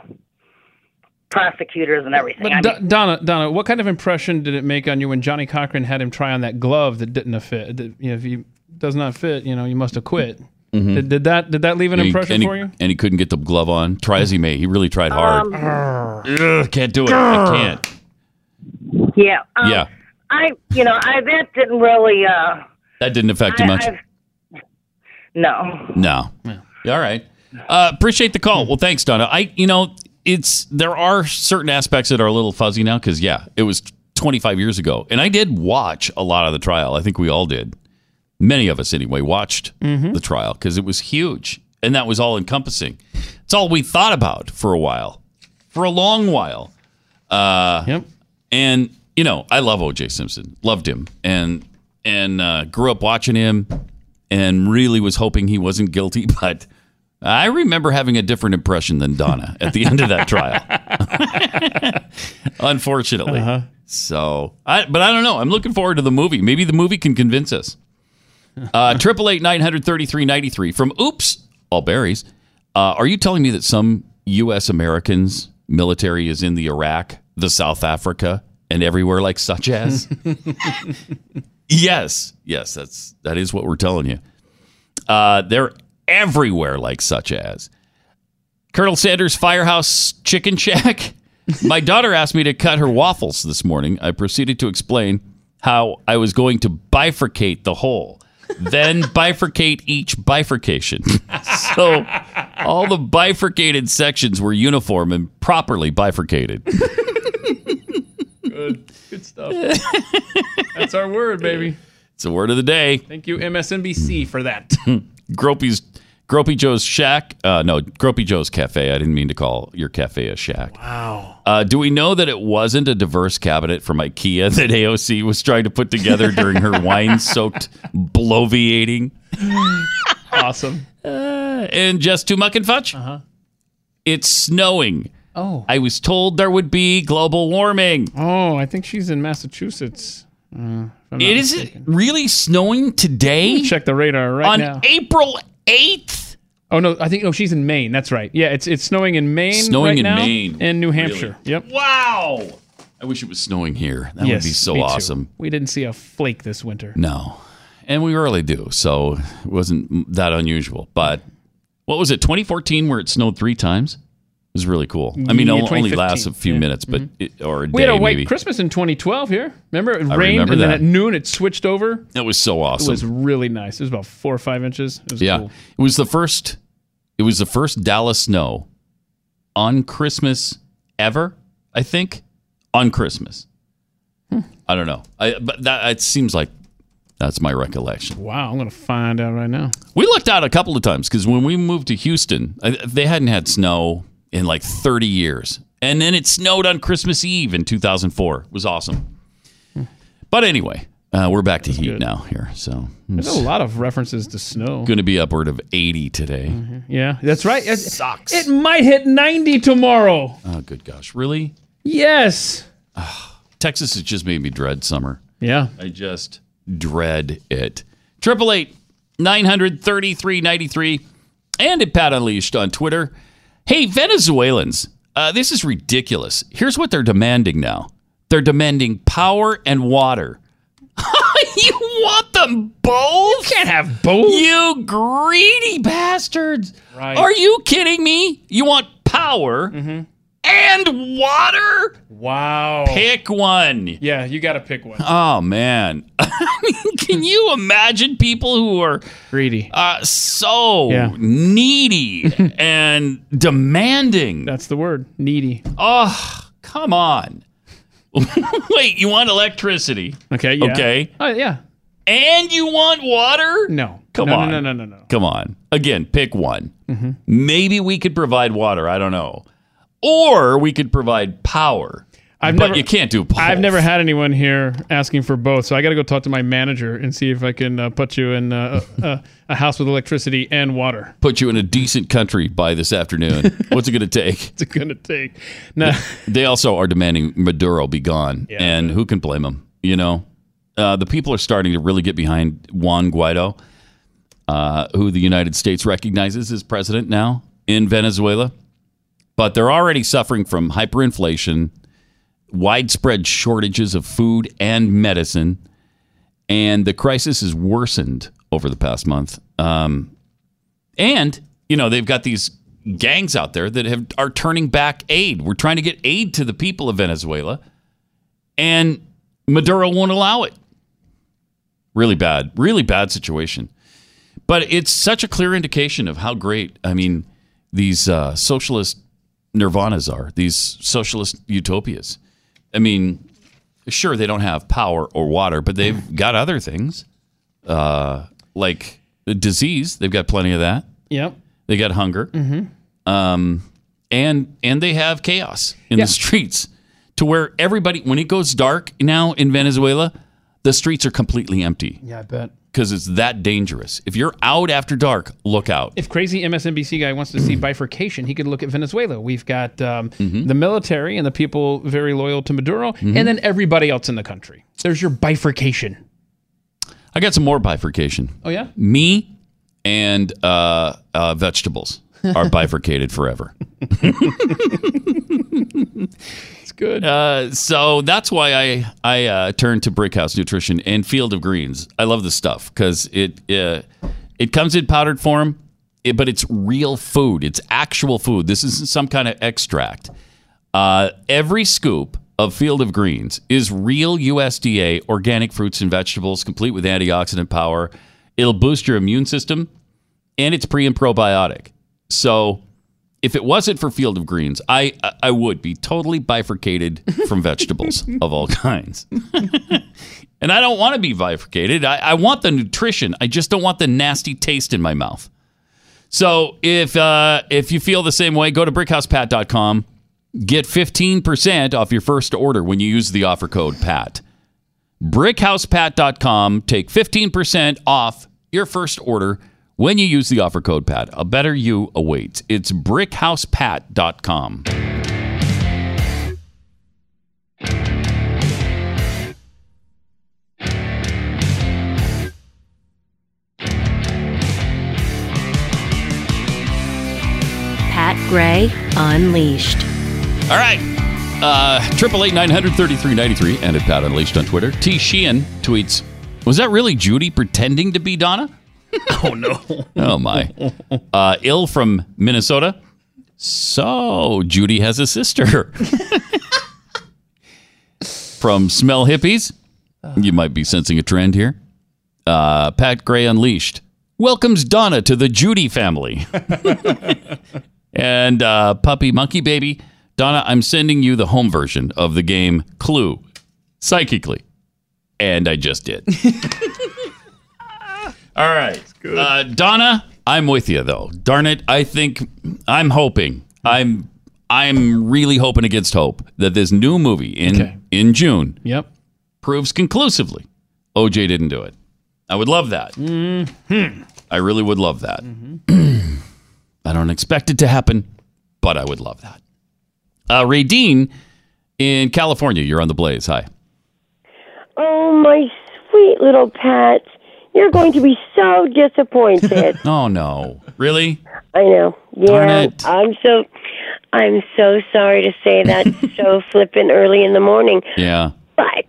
prosecutors and everything. I But mean, Do- Donna, Donna, what kind of impression did it make on you when Johnnie Cochran had him try on that glove that didn't fit? That, you know, if he does not fit, you know, you must have quit. Mhm. Did, did that did that leave an And he- impression he, for you? And he couldn't get the glove on. Try as he may, he really tried hard. Um, Ugh, can't do it. I can't. yeah, um, yeah. I you know I that didn't really uh, That didn't affect you much. I've- no. No. All right. Uh, appreciate the call. Well, thanks, Donna. I, you know, it's there are certain aspects that are a little fuzzy now because yeah, it was 25 years ago, and I did watch a lot of the trial. I think we all did. Many of us, anyway, watched Mhm. the trial because it was huge, and that was all encompassing. It's all we thought about for a while, for a long while. Uh, yep. And you know, I love O.J. Simpson. Loved him, and and uh, grew up watching him, and really was hoping he wasn't guilty. But I remember having a different impression than Donna at the end of that trial. Unfortunately. So, I, but I don't know. I'm looking forward to the movie. Maybe the movie can convince us. Uh, Triple eight nine hundred thirty three ninety three from Oops All Berries. Uh, are you telling me that some U.S. Americans military is in the Iraq, the South Africa, and everywhere like such as? yes, yes, that's that is what we're telling you. Uh, they're everywhere like such as Colonel Sanders Firehouse Chicken Shack. My daughter asked me to cut her waffles this morning. I proceeded to explain how I was going to bifurcate the whole, then bifurcate each bifurcation. so all the bifurcated sections were uniform and properly bifurcated. Good, good stuff. That's our word, baby. It's the word of the day. Thank you, MSNBC, for that. Gropey's Gropey Joe's Shack. Uh, no, Gropey Joe's Cafe. I didn't mean to call your cafe a shack. Wow. Uh, do we know that it wasn't a diverse cabinet from IKEA that AOC was trying to put together during her wine-soaked bloviating? awesome. Uh, and just to muck and fudge, uh-huh. it's snowing. Oh. I was told there would be global warming. Oh, I think she's in Massachusetts. Uh, if I'm not It is mistaken. really snowing today? Check the radar right on now. April 8th? Oh no, I think no, she's in Maine. That's right. Yeah, it's it's snowing in Maine. Snowing right in now, Maine. and New Really? Hampshire. Yep. Wow. I wish it was snowing here. That would be so awesome. We didn't see a flake this winter. No. And we rarely do, so it wasn't that unusual. But what was it, 2014, where it snowed three times? It was really cool. I mean, Yeah, it only lasts a few yeah. minutes, but it, or a We day had a white maybe. Christmas in 2012 here. Remember, it I rained remember and then at noon it switched over. That was so awesome. It was really nice. It was about four or five inches. It was yeah, cool. it was the first. It was the first Dallas snow on Christmas ever. I think on Christmas. Hmm. I don't know. I but that it seems like that's my recollection. Wow, I'm gonna find out right now. We looked out a couple of times because when we moved to Houston, they hadn't had snow in like 30 years. And then it snowed on Christmas Eve in 2004. It was awesome. But anyway, uh, we're back to heat now here. So There's a lot of references to snow. going to be upward of 80 today. Yeah, that's right. It sucks. It might hit 90 tomorrow. Oh, good gosh. Really? Yes. Texas has just made me dread summer. Yeah. I just dread it. Triple eight nine hundred thirty three ninety three, and at Pat Unleashed on Twitter. Hey, Venezuelans, uh, this is ridiculous. Here's what they're demanding now. They're demanding power and water. you want them both. You can't have both. You greedy bastards. Right. Are you kidding me? You want power Mm-hmm. And water? Wow. Pick one. Yeah, you got to pick one. Oh man. Can you imagine people who are greedy, uh, so Yeah. needy and demanding? That's the word, needy. Oh, come on. Wait, you want electricity? Okay. Yeah. Okay. Oh yeah. And you want water? No. Come No, no, on. no, no, no, no. Come on. Again, pick one. Mhm. Maybe we could provide water. I don't know. Or we could provide power. I've but never- you can't do both. I've never had anyone here asking for both, so I got to go talk to my manager and see if I can uh, put you in uh, a, a house with electricity and water. put you in a decent country by this afternoon. What's it going to take? What's it gonna take. No, They also are demanding Maduro be gone, and who can blame them? You know, uh, the people are starting to really get behind Juan Guaido, uh, who the United States recognizes as president now in Venezuela, but they're already suffering from hyperinflation, widespread shortages of food and medicine, and the crisis has worsened over the past month. Um, and you know they've got these gangs out there that have are turning back aid. We're trying to get aid to the people of Venezuela, and Maduro won't allow it. Really bad, really bad situation. But it's such a clear indication of how great. I mean, these uh, socialist nirvanas are. These socialist utopias. I mean, sure they don't have power or water, but they've got other things, uh, like the disease. They've got plenty of that. Yep. They got hunger, Mm-hmm. um, and and they have chaos in Yeah. the streets, to where everybody, when it goes dark now in Venezuela, the streets are completely empty Yeah, I bet. Because it's that dangerous. If you're out after dark, look out. If crazy MSNBC guy wants to see bifurcation, he could look at Venezuela. We've got um, Mm-hmm. the military and the people very loyal to Maduro, Mhm. and then everybody else in the country. There's your bifurcation. I got some more bifurcation. Oh yeah. Me and uh, uh, vegetables are bifurcated forever. it's good. Uh, so that's why I I uh, turned to Brickhouse Nutrition and Field of Greens. I love this stuff because it uh, it comes in powdered form, it, but it's real food. It's actual food. This isn't some kind of extract. Uh, every scoop of Field of Greens is real USDA organic fruits and vegetables, complete with antioxidant power. It'll boost your immune system, and it's pre and probiotic. So if it wasn't for Field of Greens, I I would be totally bifurcated from vegetables of all kinds. and I don't want to be bifurcated. I, I want the nutrition. I just don't want the nasty taste in my mouth. So if uh, if you feel the same way, go to brickhousepat.com. Get 15% off your first order when you use the offer code PAT. Brickhousepat.com. Take 15% off your first order when you use the offer code PAT. A better you awaits. It's brickhousepat.com. Pat Gray Unleashed. All right. Uh, Triple eight nine hundred thirty three ninety three and at Pat Unleashed on Twitter. T. Sheehan tweets, "Was that really Judy pretending to be Donna?" Oh no. Oh my. Uh, ill from Minnesota. So Judy has a sister. from Smell Hippies. You might be sensing a trend here. Uh, Pat Gray Unleashed welcomes Donna to the Judy family. and uh, Puppy Monkey Baby. Donna, I'm sending you the home version of the game Clue psychically. And I just did. All right. Uh, Donna, I'm with you though. Darn it, I think I'm hoping. I'm I'm really hoping against hope that this new movie in in June Yep. proves conclusively OJ didn't do it. I would love that. Mm-hmm. I really would love that. I don't expect it to happen, but I would love that. Uh, Radine in California, you're on the Blaze. Hi. Oh, my sweet little Pat. You're going to be so disappointed. Oh no, really? I know. Darn Yeah. it. I'm so I'm so sorry to say that so flippin' early in the morning. Yeah. But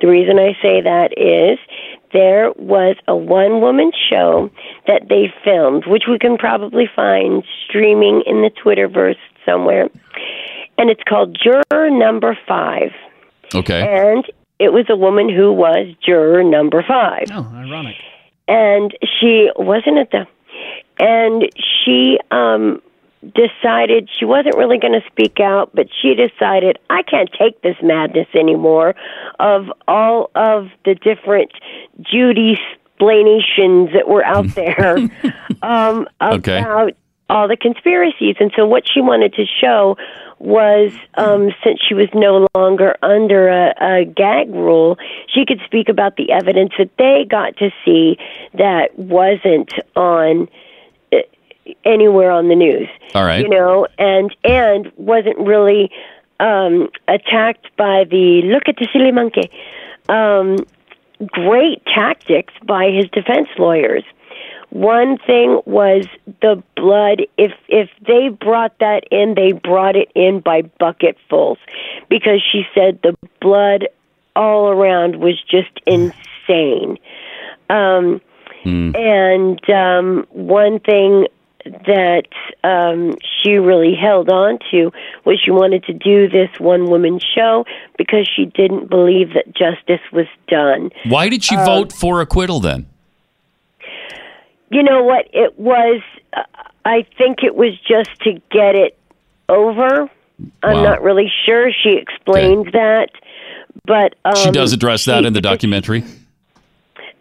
the reason I say that is there was a one woman show that they filmed, which we can probably find streaming in the Twitterverse somewhere. And it's called Juror Number Five. Okay. And it was a woman who was juror number five. Oh, ironic. And she wasn't at the and she um decided she wasn't really going to speak out, but she decided I can't take this madness anymore of all of the different Judy explanations that were out there um, Okay. about all the conspiracies. And so, what she wanted to show was, um, since she was no longer under a, a gag rule, she could speak about the evidence that they got to see that wasn't on uh, anywhere on the news. All right. You know, and and wasn't really um, attacked by the look at the silly monkey. Um, great tactics by his defense lawyers. One thing was the blood. If if they brought that in, they brought it in by bucketfuls, because she said the blood all around was just insane. Um, and um, one thing that um, she really held on to was she wanted to do this one woman show because she didn't believe that justice was done. Why did she Um, vote for acquittal then? You know what? It was, uh, I think it was just to get it over. I'm Wow. not really sure. She explained that. But um, she does address that she- in the documentary.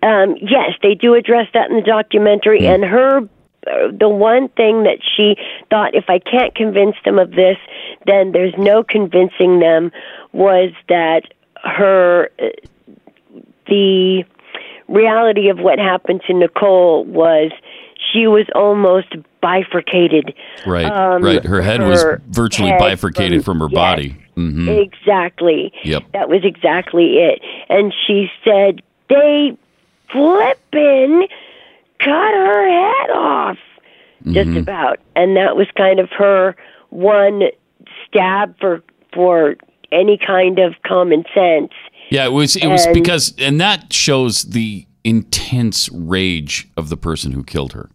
Um, yes, they do address that in the documentary. Hmm. And her, uh, the one thing that she thought, if I can't convince them of this, then there's no convincing them, was that her, uh, the reality of what happened to Nicole was she was almost bifurcated. Right, Um, right. Her head was virtually head bifurcated from her yes, body. hmm Exactly. Yep. That was exactly it. And she said, they flippin' cut her head off, just Mhm. about. And that was kind of her one stab for for any kind of common sense. Yeah, it was. It was because, and that shows the intense rage of the person who killed her.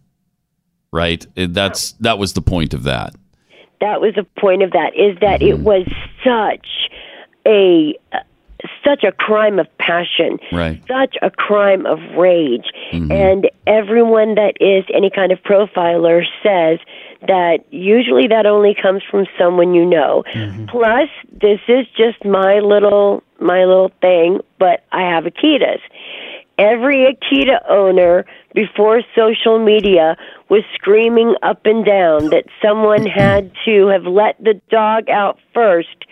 Right. That's that was the point of that. that was the point of that is that Mm-hmm. it was such a uh, such a crime of passion Right. such a crime of rage Mhm. and everyone that is any kind of profiler says that usually that only comes from someone you know mm-hmm. plus this is just my little my little thing but i have akitas every akita owner before social media was screaming up and down that someone had to have let the dog out first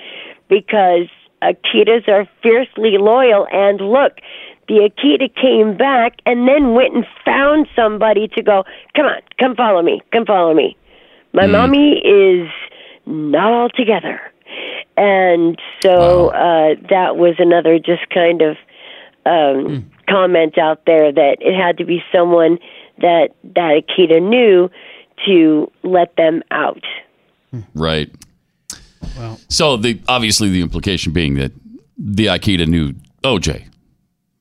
because Akitas are fiercely loyal. And look, the Akita came back and then went and found somebody to go, come on, come follow me, come follow me. My mommy is not all together. And so uh, that was another just kind of um, comment out there that it had to be someone that that Akita knew to let them out. Right. Well So the obviously the implication being that the Akita knew OJ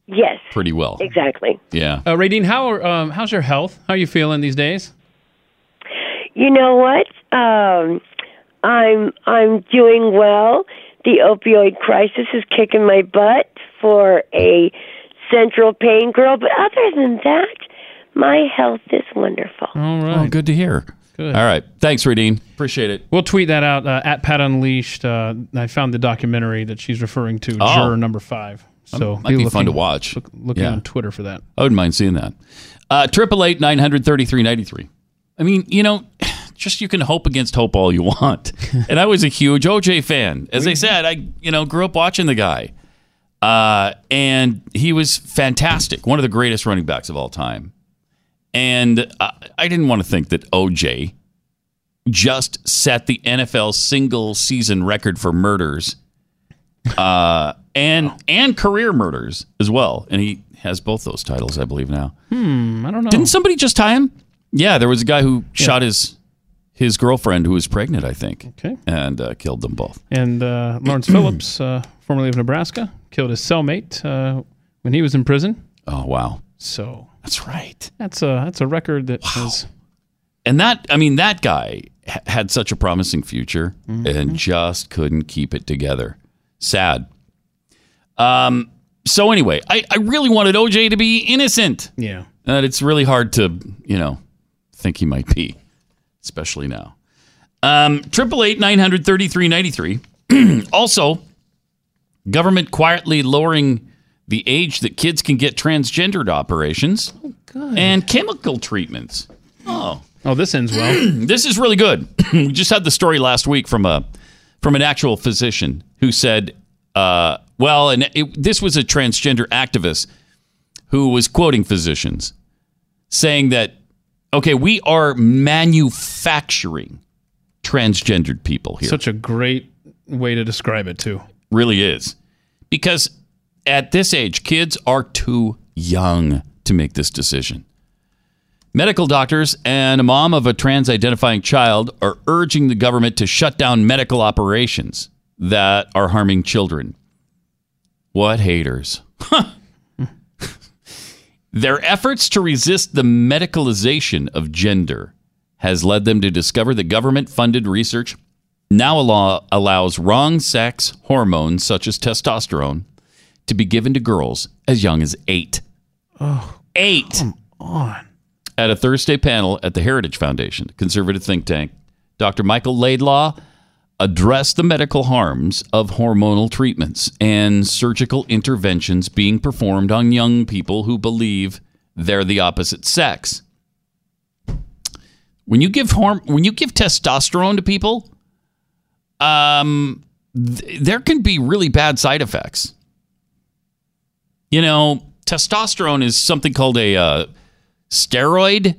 Yes, pretty well. exactly. Yeah. Uh, Radine, how are, um, how's your health? How are you feeling these days? You know what? Um, I'm I'm doing well. The opioid crisis is kicking my butt for a central pain girl, but other than that, my health is wonderful. All right. Oh, good to hear. Good. All right. Thanks, Radine. Appreciate it. We'll tweet that out uh, at Pat Unleashed. Uh, I found the documentary that she's referring to, Oh. Juror Number Five. So Um, might be fun to watch. Look, looking Yeah. on Twitter for that. I wouldn't mind seeing that. Uh, Triple eight nine hundred thirty three ninety three. I mean, you know, just you can hope against hope all you want. and I was a huge OJ fan. As I said, I you know grew up watching the guy, uh, and he was fantastic. One of the greatest running backs of all time. And uh, I didn't want to think that OJ just set the NFL single season record for murders uh, and and career murders as well. And he has both those titles, I believe now. Hmm, I don't know. Didn't somebody just tie him? Yeah, there was a guy who shot his his girlfriend who was pregnant, I think. Okay. And uh, killed them both. And uh, Lawrence Phillips, uh, formerly of Nebraska, killed his cellmate uh, when he was in prison. Oh wow. So that's right. That's a that's a record that has And that, I mean, that guy ha- had such a promising future Mm-hmm. and just couldn't keep it together. Sad. Um. So anyway, I, I really wanted OJ to be innocent. Yeah. And it's really hard to, you know, think he might be, especially now. Um, triple eight nine hundred thirty three ninety three. Also, government quietly lowering the age that kids can get transgendered operations oh, and chemical treatments. Oh, oh, this ends well. this is really good. we just had the story last week from a from an actual physician who said, uh, "Well, and it, this was a transgender activist who was quoting physicians, saying that, okay, we are manufacturing transgendered people here. Such a great way to describe it too. really is, because at this age, kids are too young to make this decision." Medical doctors and a mom of a trans identifying child are urging the government to shut down medical operations that are harming children. What haters. Their efforts to resist the medicalization of gender has led them to discover that government funded research now allow, allows wrong sex hormones such as testosterone to be given to girls as young as eight. Oh, Eight come on. at a Thursday panel at the Heritage Foundation, conservative think tank, Dr. Michael Laidlaw addressed the medical harms of hormonal treatments and surgical interventions being performed on young people who believe they're the opposite sex. When you give horm- when you give testosterone to people, um, th- there can be really bad side effects. You know, testosterone is something called a uh, steroid.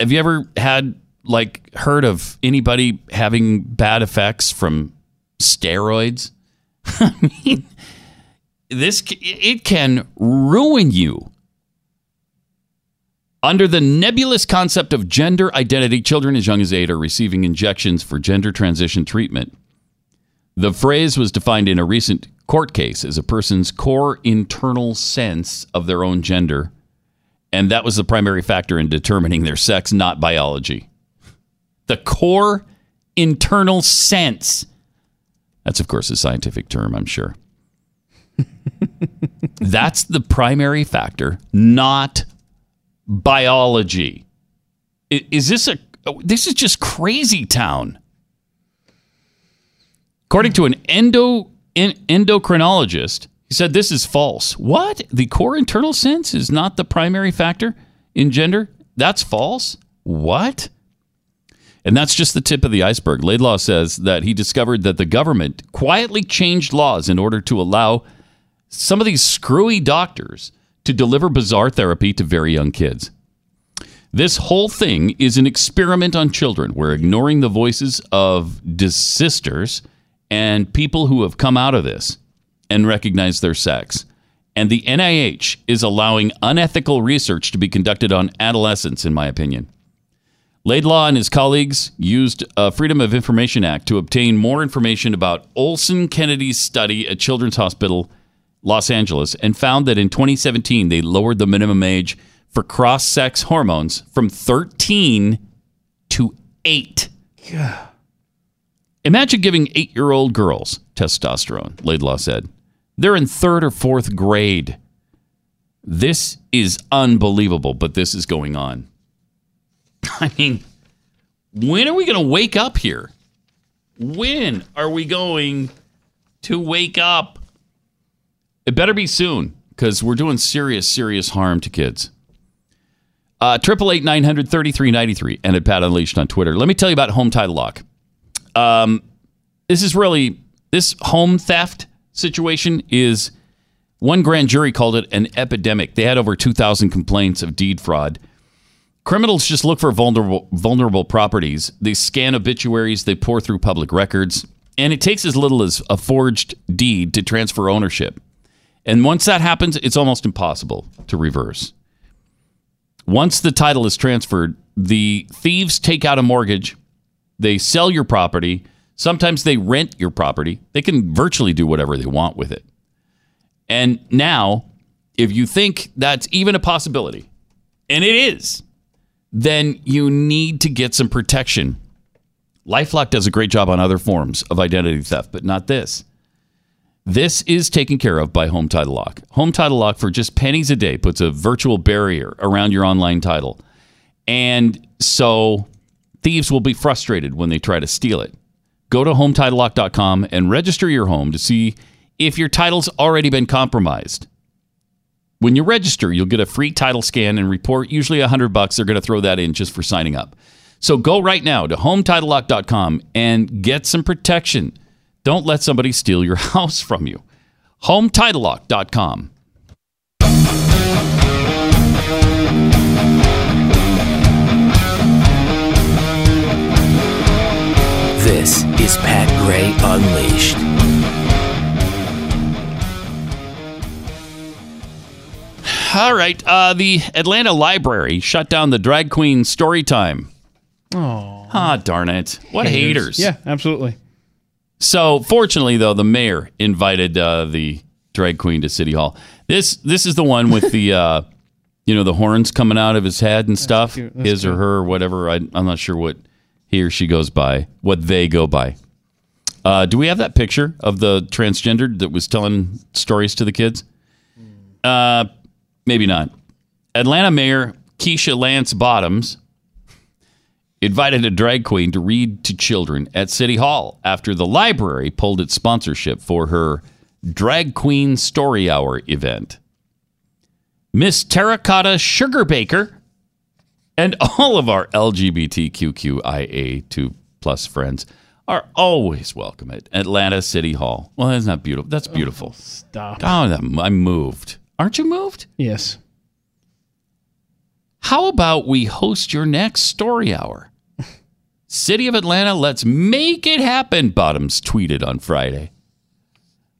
Have you ever had like heard of anybody having bad effects from steroids? I mean, this it can ruin you. Under the nebulous concept of gender identity, children as young as eight are receiving injections for gender transition treatment. The phrase was defined in a recent court case as a person's core internal sense of their own gender, and that was the primary factor in determining their sex, not biology. The core internal sense. That's, of course, a scientific term, I'm sure. That's the primary factor, not biology. Is this a. Oh, this is just crazy town. According to an endo, en- endocrinologist, he said this is false. What? The core internal sense is not the primary factor in gender? That's false? What? And that's just the tip of the iceberg. Laidlaw says that he discovered that the government quietly changed laws in order to allow some of these screwy doctors to deliver bizarre therapy to very young kids. This whole thing is an experiment on children. We're ignoring the voices of desisters and people who have come out of this and recognize their sex. And the NIH is allowing unethical research to be conducted on adolescents, in my opinion. Laidlaw and his colleagues used a Freedom of Information Act to obtain more information about Olson Kennedy's study at Children's Hospital, Los Angeles, and found that in 2017 they lowered the minimum age for cross sex hormones from 13 to 8. Yeah. Imagine giving eight year old girls testosterone, Laidlaw said. They're in third or fourth grade. This is unbelievable, but this is going on. I mean, when are we going to wake up here? When are we going to wake up? It better be soon because we're doing serious, serious harm to kids. Uh, Triple eight nine hundred thirty three ninety three and at Pat Unleashed on Twitter. Let me tell you about home title lock. Um, this is really this home theft situation is one grand jury called it an epidemic. They had over two thousand complaints of deed fraud. Criminals just look for vulnerable vulnerable properties. They scan obituaries, they pour through public records, and it takes as little as a forged deed to transfer ownership. And once that happens, it's almost impossible to reverse. Once the title is transferred, the thieves take out a mortgage, they sell your property, sometimes they rent your property. They can virtually do whatever they want with it. And now if you think that's even a possibility, and it is, then you need to get some protection. Lifelock does a great job on other forms of identity theft, but not this. This is taken care of by Home Title Lock. Home Title Lock, for just pennies a day, puts a virtual barrier around your online title. And so thieves will be frustrated when they try to steal it. Go to HometitleLock.com and register your home to see if your title's already been compromised. When you register, you'll get a free title scan and report, usually a 100 bucks. They're going to throw that in just for signing up. So go right now to HometitleLock.com and get some protection. Don't let somebody steal your house from you. HometitleLock.com. This is Pat Gray Unleashed. All right. Uh, the Atlanta Library shut down the drag queen story time. Oh. Ah, darn it. What haters. Yeah, absolutely. So, fortunately, though, the mayor invited uh, the drag queen to City Hall. This this is the one with the uh, you know the horns coming out of his head and stuff. cute. His or her, or whatever. I, I'm not sure what he or she goes by. What they go by. Uh, do we have that picture of the transgendered that was telling stories to the kids? Uh, maybe not. Atlanta Mayor Keisha Lance Bottoms invited a drag queen to read to children at City Hall after the library pulled its sponsorship for her Drag Queen Story Hour event. Miss Terracotta Sugar Baker and all of our LGBTQIA2 plus friends are always welcome at Atlanta City Hall. Well, that's not beautiful. That's beautiful. stop. Oh, I'm moved. Aren't you moved? Yes. How about we host your next story hour? City of Atlanta, let's make it happen, Bottoms tweeted on Friday.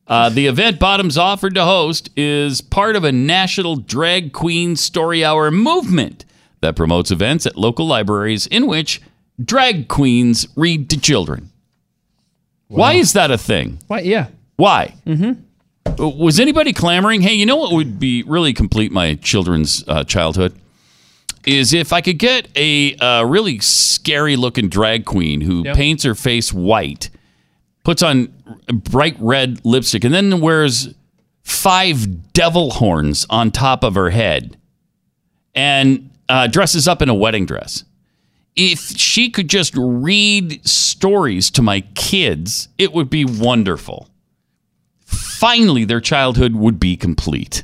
Uh, the event Bottoms offered to host is part of a national drag queen story hour movement that promotes events at local libraries in which drag queens read to children. Why is that a thing? Why? Yeah. Why? Mm-hmm. Was anybody clamoring? Hey, you know what would be really complete my children's uh, childhood? Is if I could get a uh, really scary looking drag queen who Yep. paints her face white, puts on bright red lipstick, and then wears five devil horns on top of her head and uh, dresses up in a wedding dress. If she could just read stories to my kids, it would be wonderful. Finally, their childhood would be complete.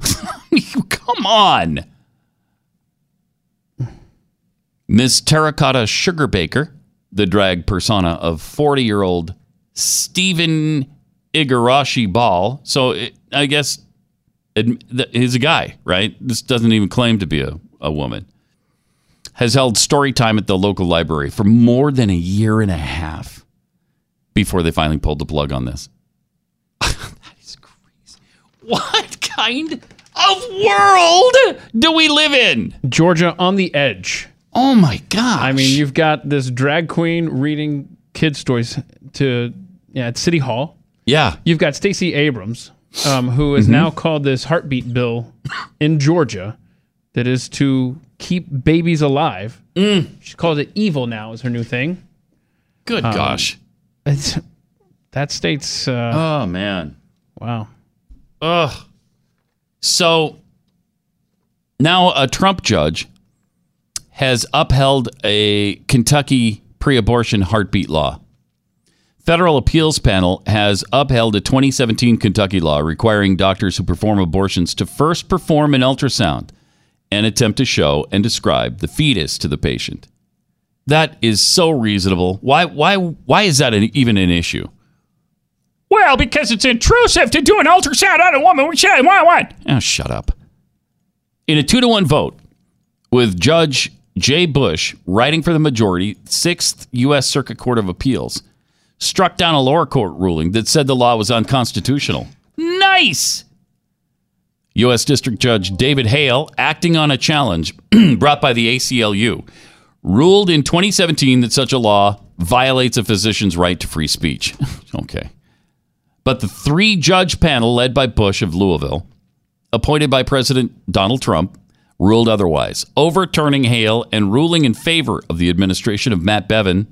Come on. Miss Terracotta Sugar Baker, the drag persona of 40 year old Stephen Igarashi Ball. So it, I guess th- he's a guy, right? This doesn't even claim to be a, a woman. Has held story time at the local library for more than a year and a half before they finally pulled the plug on this. That is crazy. What kind of world do we live in? Georgia on the edge. Oh my god! I mean, you've got this drag queen reading kid stories to yeah at City Hall. Yeah. You've got Stacey Abrams, um, who has Mhm. now called this heartbeat bill in Georgia that is to keep babies alive. She calls it evil now is her new thing. Good Um, gosh. It's, that state's. Uh, oh man. Wow. Ugh. So now a Trump judge has upheld a Kentucky pre abortion heartbeat law. Federal appeals panel has upheld a 2017 Kentucky law requiring doctors who perform abortions to first perform an ultrasound and attempt to show and describe the fetus to the patient. That is so reasonable. Why why why is that an, even an issue? Well, because it's intrusive to do an ultrasound on a woman. Why, what? Oh, shut up. In a two to one vote, with Judge Jay Bush writing for the majority, Sixth U.S. Circuit Court of Appeals struck down a lower court ruling that said the law was unconstitutional. Nice. U.S. District Judge David Hale, acting on a challenge brought by the ACLU, ruled in 2017 that such a law violates a physician's right to free speech. okay. But the three judge panel led by Bush of Louisville appointed by President Donald Trump, ruled otherwise, overturning Hale and ruling in favor of the administration of Matt Bevin.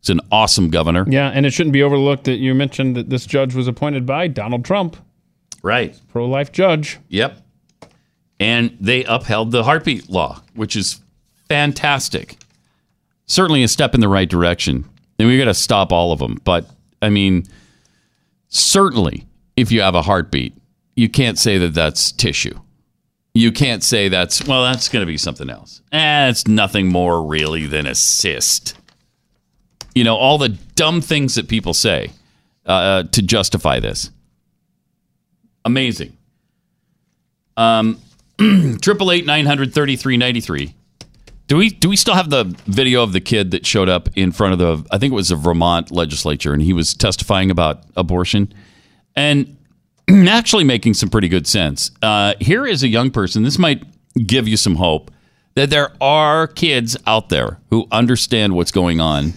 He's an awesome governor. Yeah, and it shouldn't be overlooked that you mentioned that this judge was appointed by Donald Trump, Right. pro life judge. Yep. And they upheld the heartbeat law, which is fantastic. Certainly a step in the right direction. And we got to stop all of them. But I mean, Certainly, if you have a heartbeat, you can't say that that's tissue. You can't say that's, well, that's going to be something else. Eh, it's nothing more really than a cyst. You know, all the dumb things that people say uh, uh to justify this. Amazing. Um, Triple eight nine hundred thirty three ninety three. Do we do we still have the video of the kid that showed up in front of the I think it was the Vermont legislature and he was testifying about abortion and actually making some pretty good sense. Uh, here is a young person. This might give you some hope that there are kids out there who understand what's going on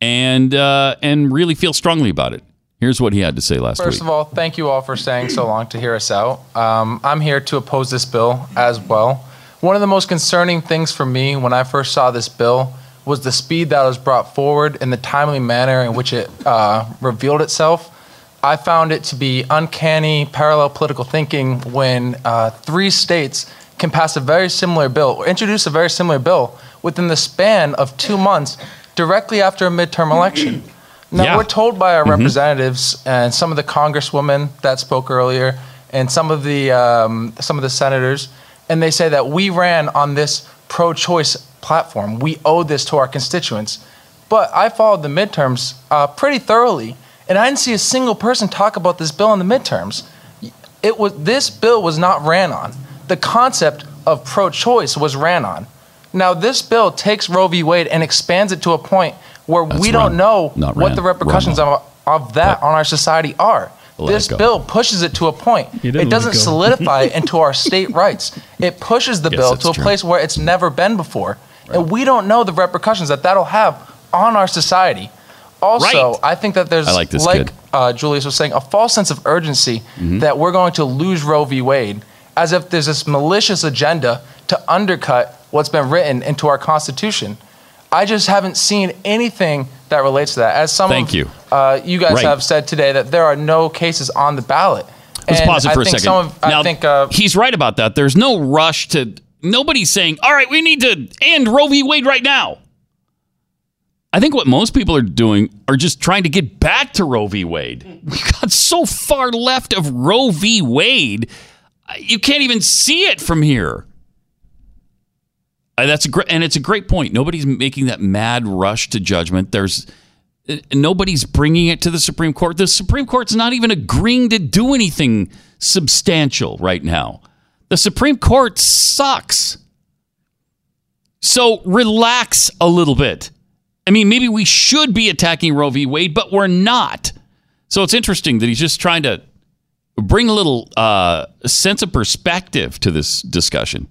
and uh, and really feel strongly about it. Here's what he had to say last First week. of all, thank you all for staying so long to hear us out. Um, I'm here to oppose this bill as well. One of the most concerning things for me when I first saw this bill was the speed that was brought forward and the timely manner in which it uh, revealed itself. I found it to be uncanny parallel political thinking when uh, three states can pass a very similar bill or introduce a very similar bill within the span of two months directly after a midterm election. Now, Yeah. we're told by our Mhm. representatives and some of the congresswomen that spoke earlier and some of the, um, some of the senators, and they say that we ran on this pro choice platform. We owe this to our constituents. But I followed the midterms uh, pretty thoroughly, and I didn't see a single person talk about this bill in the midterms. It was this bill was not ran on. The concept of pro-choice was ran on. Now this bill takes Roe v. Wade and expands it to a point where we don't run, know what ran, the repercussions of, of that on our society are. Let this go. bill pushes it to a point. You didn't let It it doesn't go. solidify it into our state rights. It pushes the Yes, bill to a true. place where it's never been before, and we don't know the repercussions that that'll have on our society. Also, Right. I think that there's I like like uh, Julius was saying, a false sense of urgency Mhm. that we're going to lose Roe v. Wade, as if there's this malicious agenda to undercut what's been written into our Constitution. I just haven't seen anything that relates to that. As someone, Thank of you. Uh, you guys Right. have said today that there are no cases on the ballot. Let's And pause it for a think second. Of, now, I think uh, he's right about that. There's no rush to. Nobody's saying, "All right, we need to end Roe v. Wade right now." I think what most people are doing are just trying to get back to Roe v. Wade. We got so far left of Roe v. Wade, you can't even see it from here. Uh, that's a great, and it's a great point. Nobody's making that mad rush to judgment. There's nobody's bringing it to the Supreme Court. The Supreme Court's not even agreeing to do anything substantial right now. The Supreme Court sucks. So relax a little bit. I mean, maybe we should be attacking Roe v. Wade, but we're not. So it's interesting that he's just trying to bring a little uh, sense of perspective to this discussion.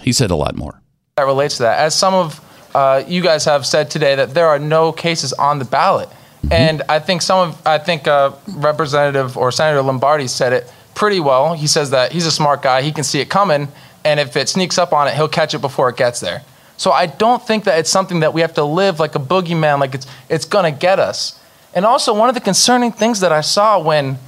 He said a lot more. that relates to that. As some of uh, you guys have said today, that there are no cases on the ballot, and I think some of I think uh, Representative or Senator Lombardi said it pretty well. He says that he's a smart guy; he can see it coming, and if it sneaks up on it, he'll catch it before it gets there. So I don't think that it's something that we have to live like a boogeyman, like it's it's gonna get us. And also, one of the concerning things that I saw when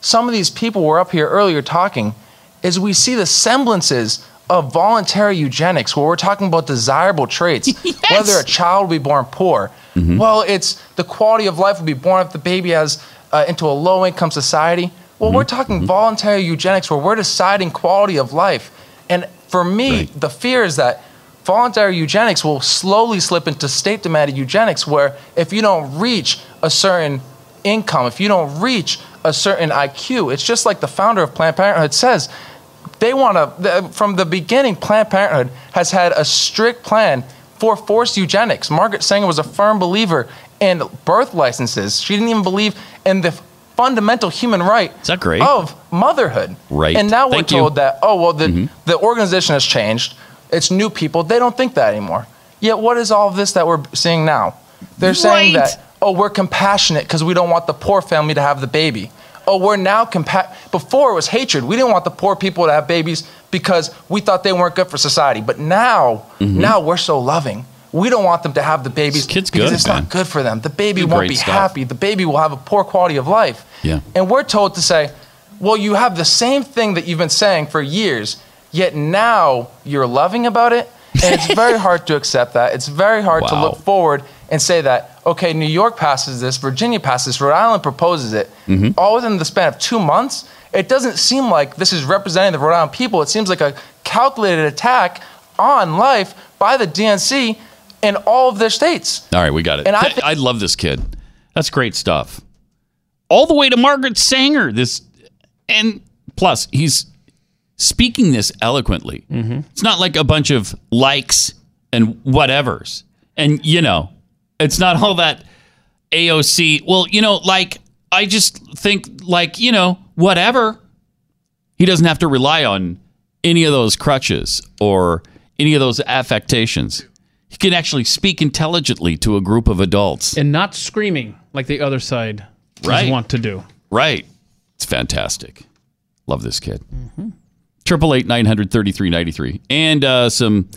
some of these people were up here earlier talking is we see the semblances of voluntary eugenics where we're talking about desirable traits whether a child will be born poor. Mm-hmm. Well it's the quality of life will be born if the baby has uh, into a low income society. Well we're mm-hmm. talking mm-hmm. voluntary eugenics where we're deciding quality of life. And for me the fear is that voluntary eugenics will slowly slip into state demanded eugenics where if you don't reach a certain income, if you don't reach a certain IQ, it's just like the founder of Planned Parenthood says. They want to, from the beginning, Planned Parenthood has had a strict plan for forced eugenics. Margaret Sanger was a firm believer in birth licenses. She didn't even believe in the fundamental human right Is that great? of motherhood. Right. And now Thank we're you. told that, oh, well, the, mm-hmm. the organization has changed. It's new people. They don't think that anymore. Yet, what is all of this that we're seeing now? They're saying Right. that, oh, we're compassionate because we don't want the poor family to have the baby. Oh, we're now compa Before it was hatred. We didn't want the poor people to have babies because we thought they weren't good for society. But now, Mhm. now we're so loving. We don't want them to have the babies kid's because good, it's man. not good for them. The baby won't be stuff. happy. The baby will have a poor quality of life. Yeah. And we're told to say, well, you have the same thing that you've been saying for years, yet now you're loving about it. And it's very hard to accept that. It's very hard to look forward and say that, okay, New York passes this, Virginia passes this, Rhode Island proposes it, Mhm. all within the span of two months. It doesn't seem like this is representing the Rhode Island people. It seems like a calculated attack on life by the DNC in all of their states. All right, we got it. And I I, love this kid. That's great stuff. All the way to Margaret Sanger. This and plus he's speaking this eloquently. It's not like a bunch of likes and whatevers. And you know, it's not all that AOC. Well, you know, like I just think like, you know, whatever. He doesn't have to rely on any of those crutches or any of those affectations. He can actually speak intelligently to a group of adults. and not screaming like the other side Right. want to do. Right. It's fantastic. Love this kid. Triple eight nine hundred thirty three ninety three, and uh, some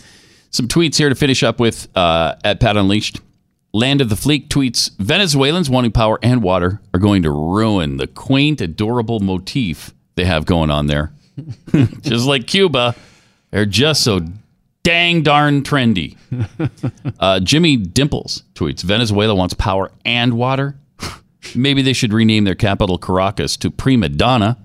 some tweets here to finish up with uh, at Pat Unleashed. Land of the Fleek tweets: Venezuelans wanting power and water are going to ruin the quaint, adorable motif they have going on there. just like Cuba, they're just so dang darn trendy. Uh, Jimmy Dimples tweets: Venezuela wants power and water. Maybe they should rename their capital Caracas to Prima Donna.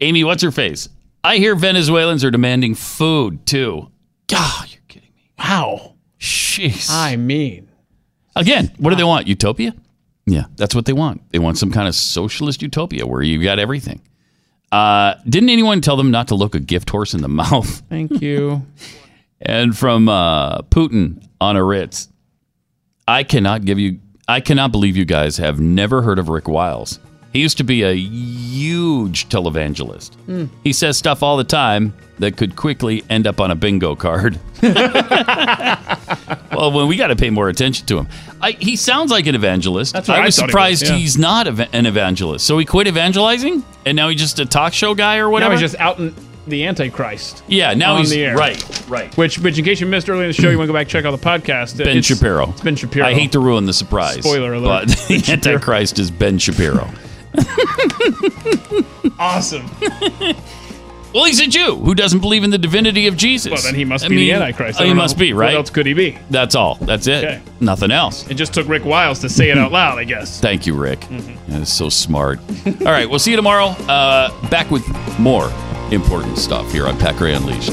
Amy, what's her face? I hear Venezuelans are demanding food too. God, you're kidding me. Wow. Jeez. I mean, Again, what do they want? Utopia? Yeah, that's what they want. They want some kind of socialist utopia where you've got everything. Uh, didn't anyone tell them not to look a gift horse in the mouth? thank you. And from uh, Putin on a Ritz, I cannot give you, I cannot believe you guys have never heard of Rick Wiles. He used to be a huge televangelist. Hmm. He says stuff all the time that could quickly end up on a bingo card. well, when we got to pay more attention to him. I, he sounds like an evangelist. That's what I I was thought he surprised was, yeah. he's not an evangelist. So he quit evangelizing, and now he's just a talk show guy or whatever. Now he's just out in the Antichrist. Yeah, now on he's- the air. right, right. Which, which, in case you missed earlier in the show, you want to go back and check out the podcast. Ben It's- Shapiro. It's Ben Shapiro. I hate to ruin the surprise. Spoiler alert. But the Antichrist is Ben Shapiro. awesome. Well, he's a Jew who doesn't believe in the divinity of Jesus. Well, then he must I be the Antichrist. I He don't must know. be, right? What else could he be? That's all. That's it. Okay. Nothing else. It just took Rick Wiles to say it out loud, I guess. Thank you, Rick. Mm-hmm. That is so smart. all right, we'll see you tomorrow. Uh, back with more important stuff here on Gray Unleashed.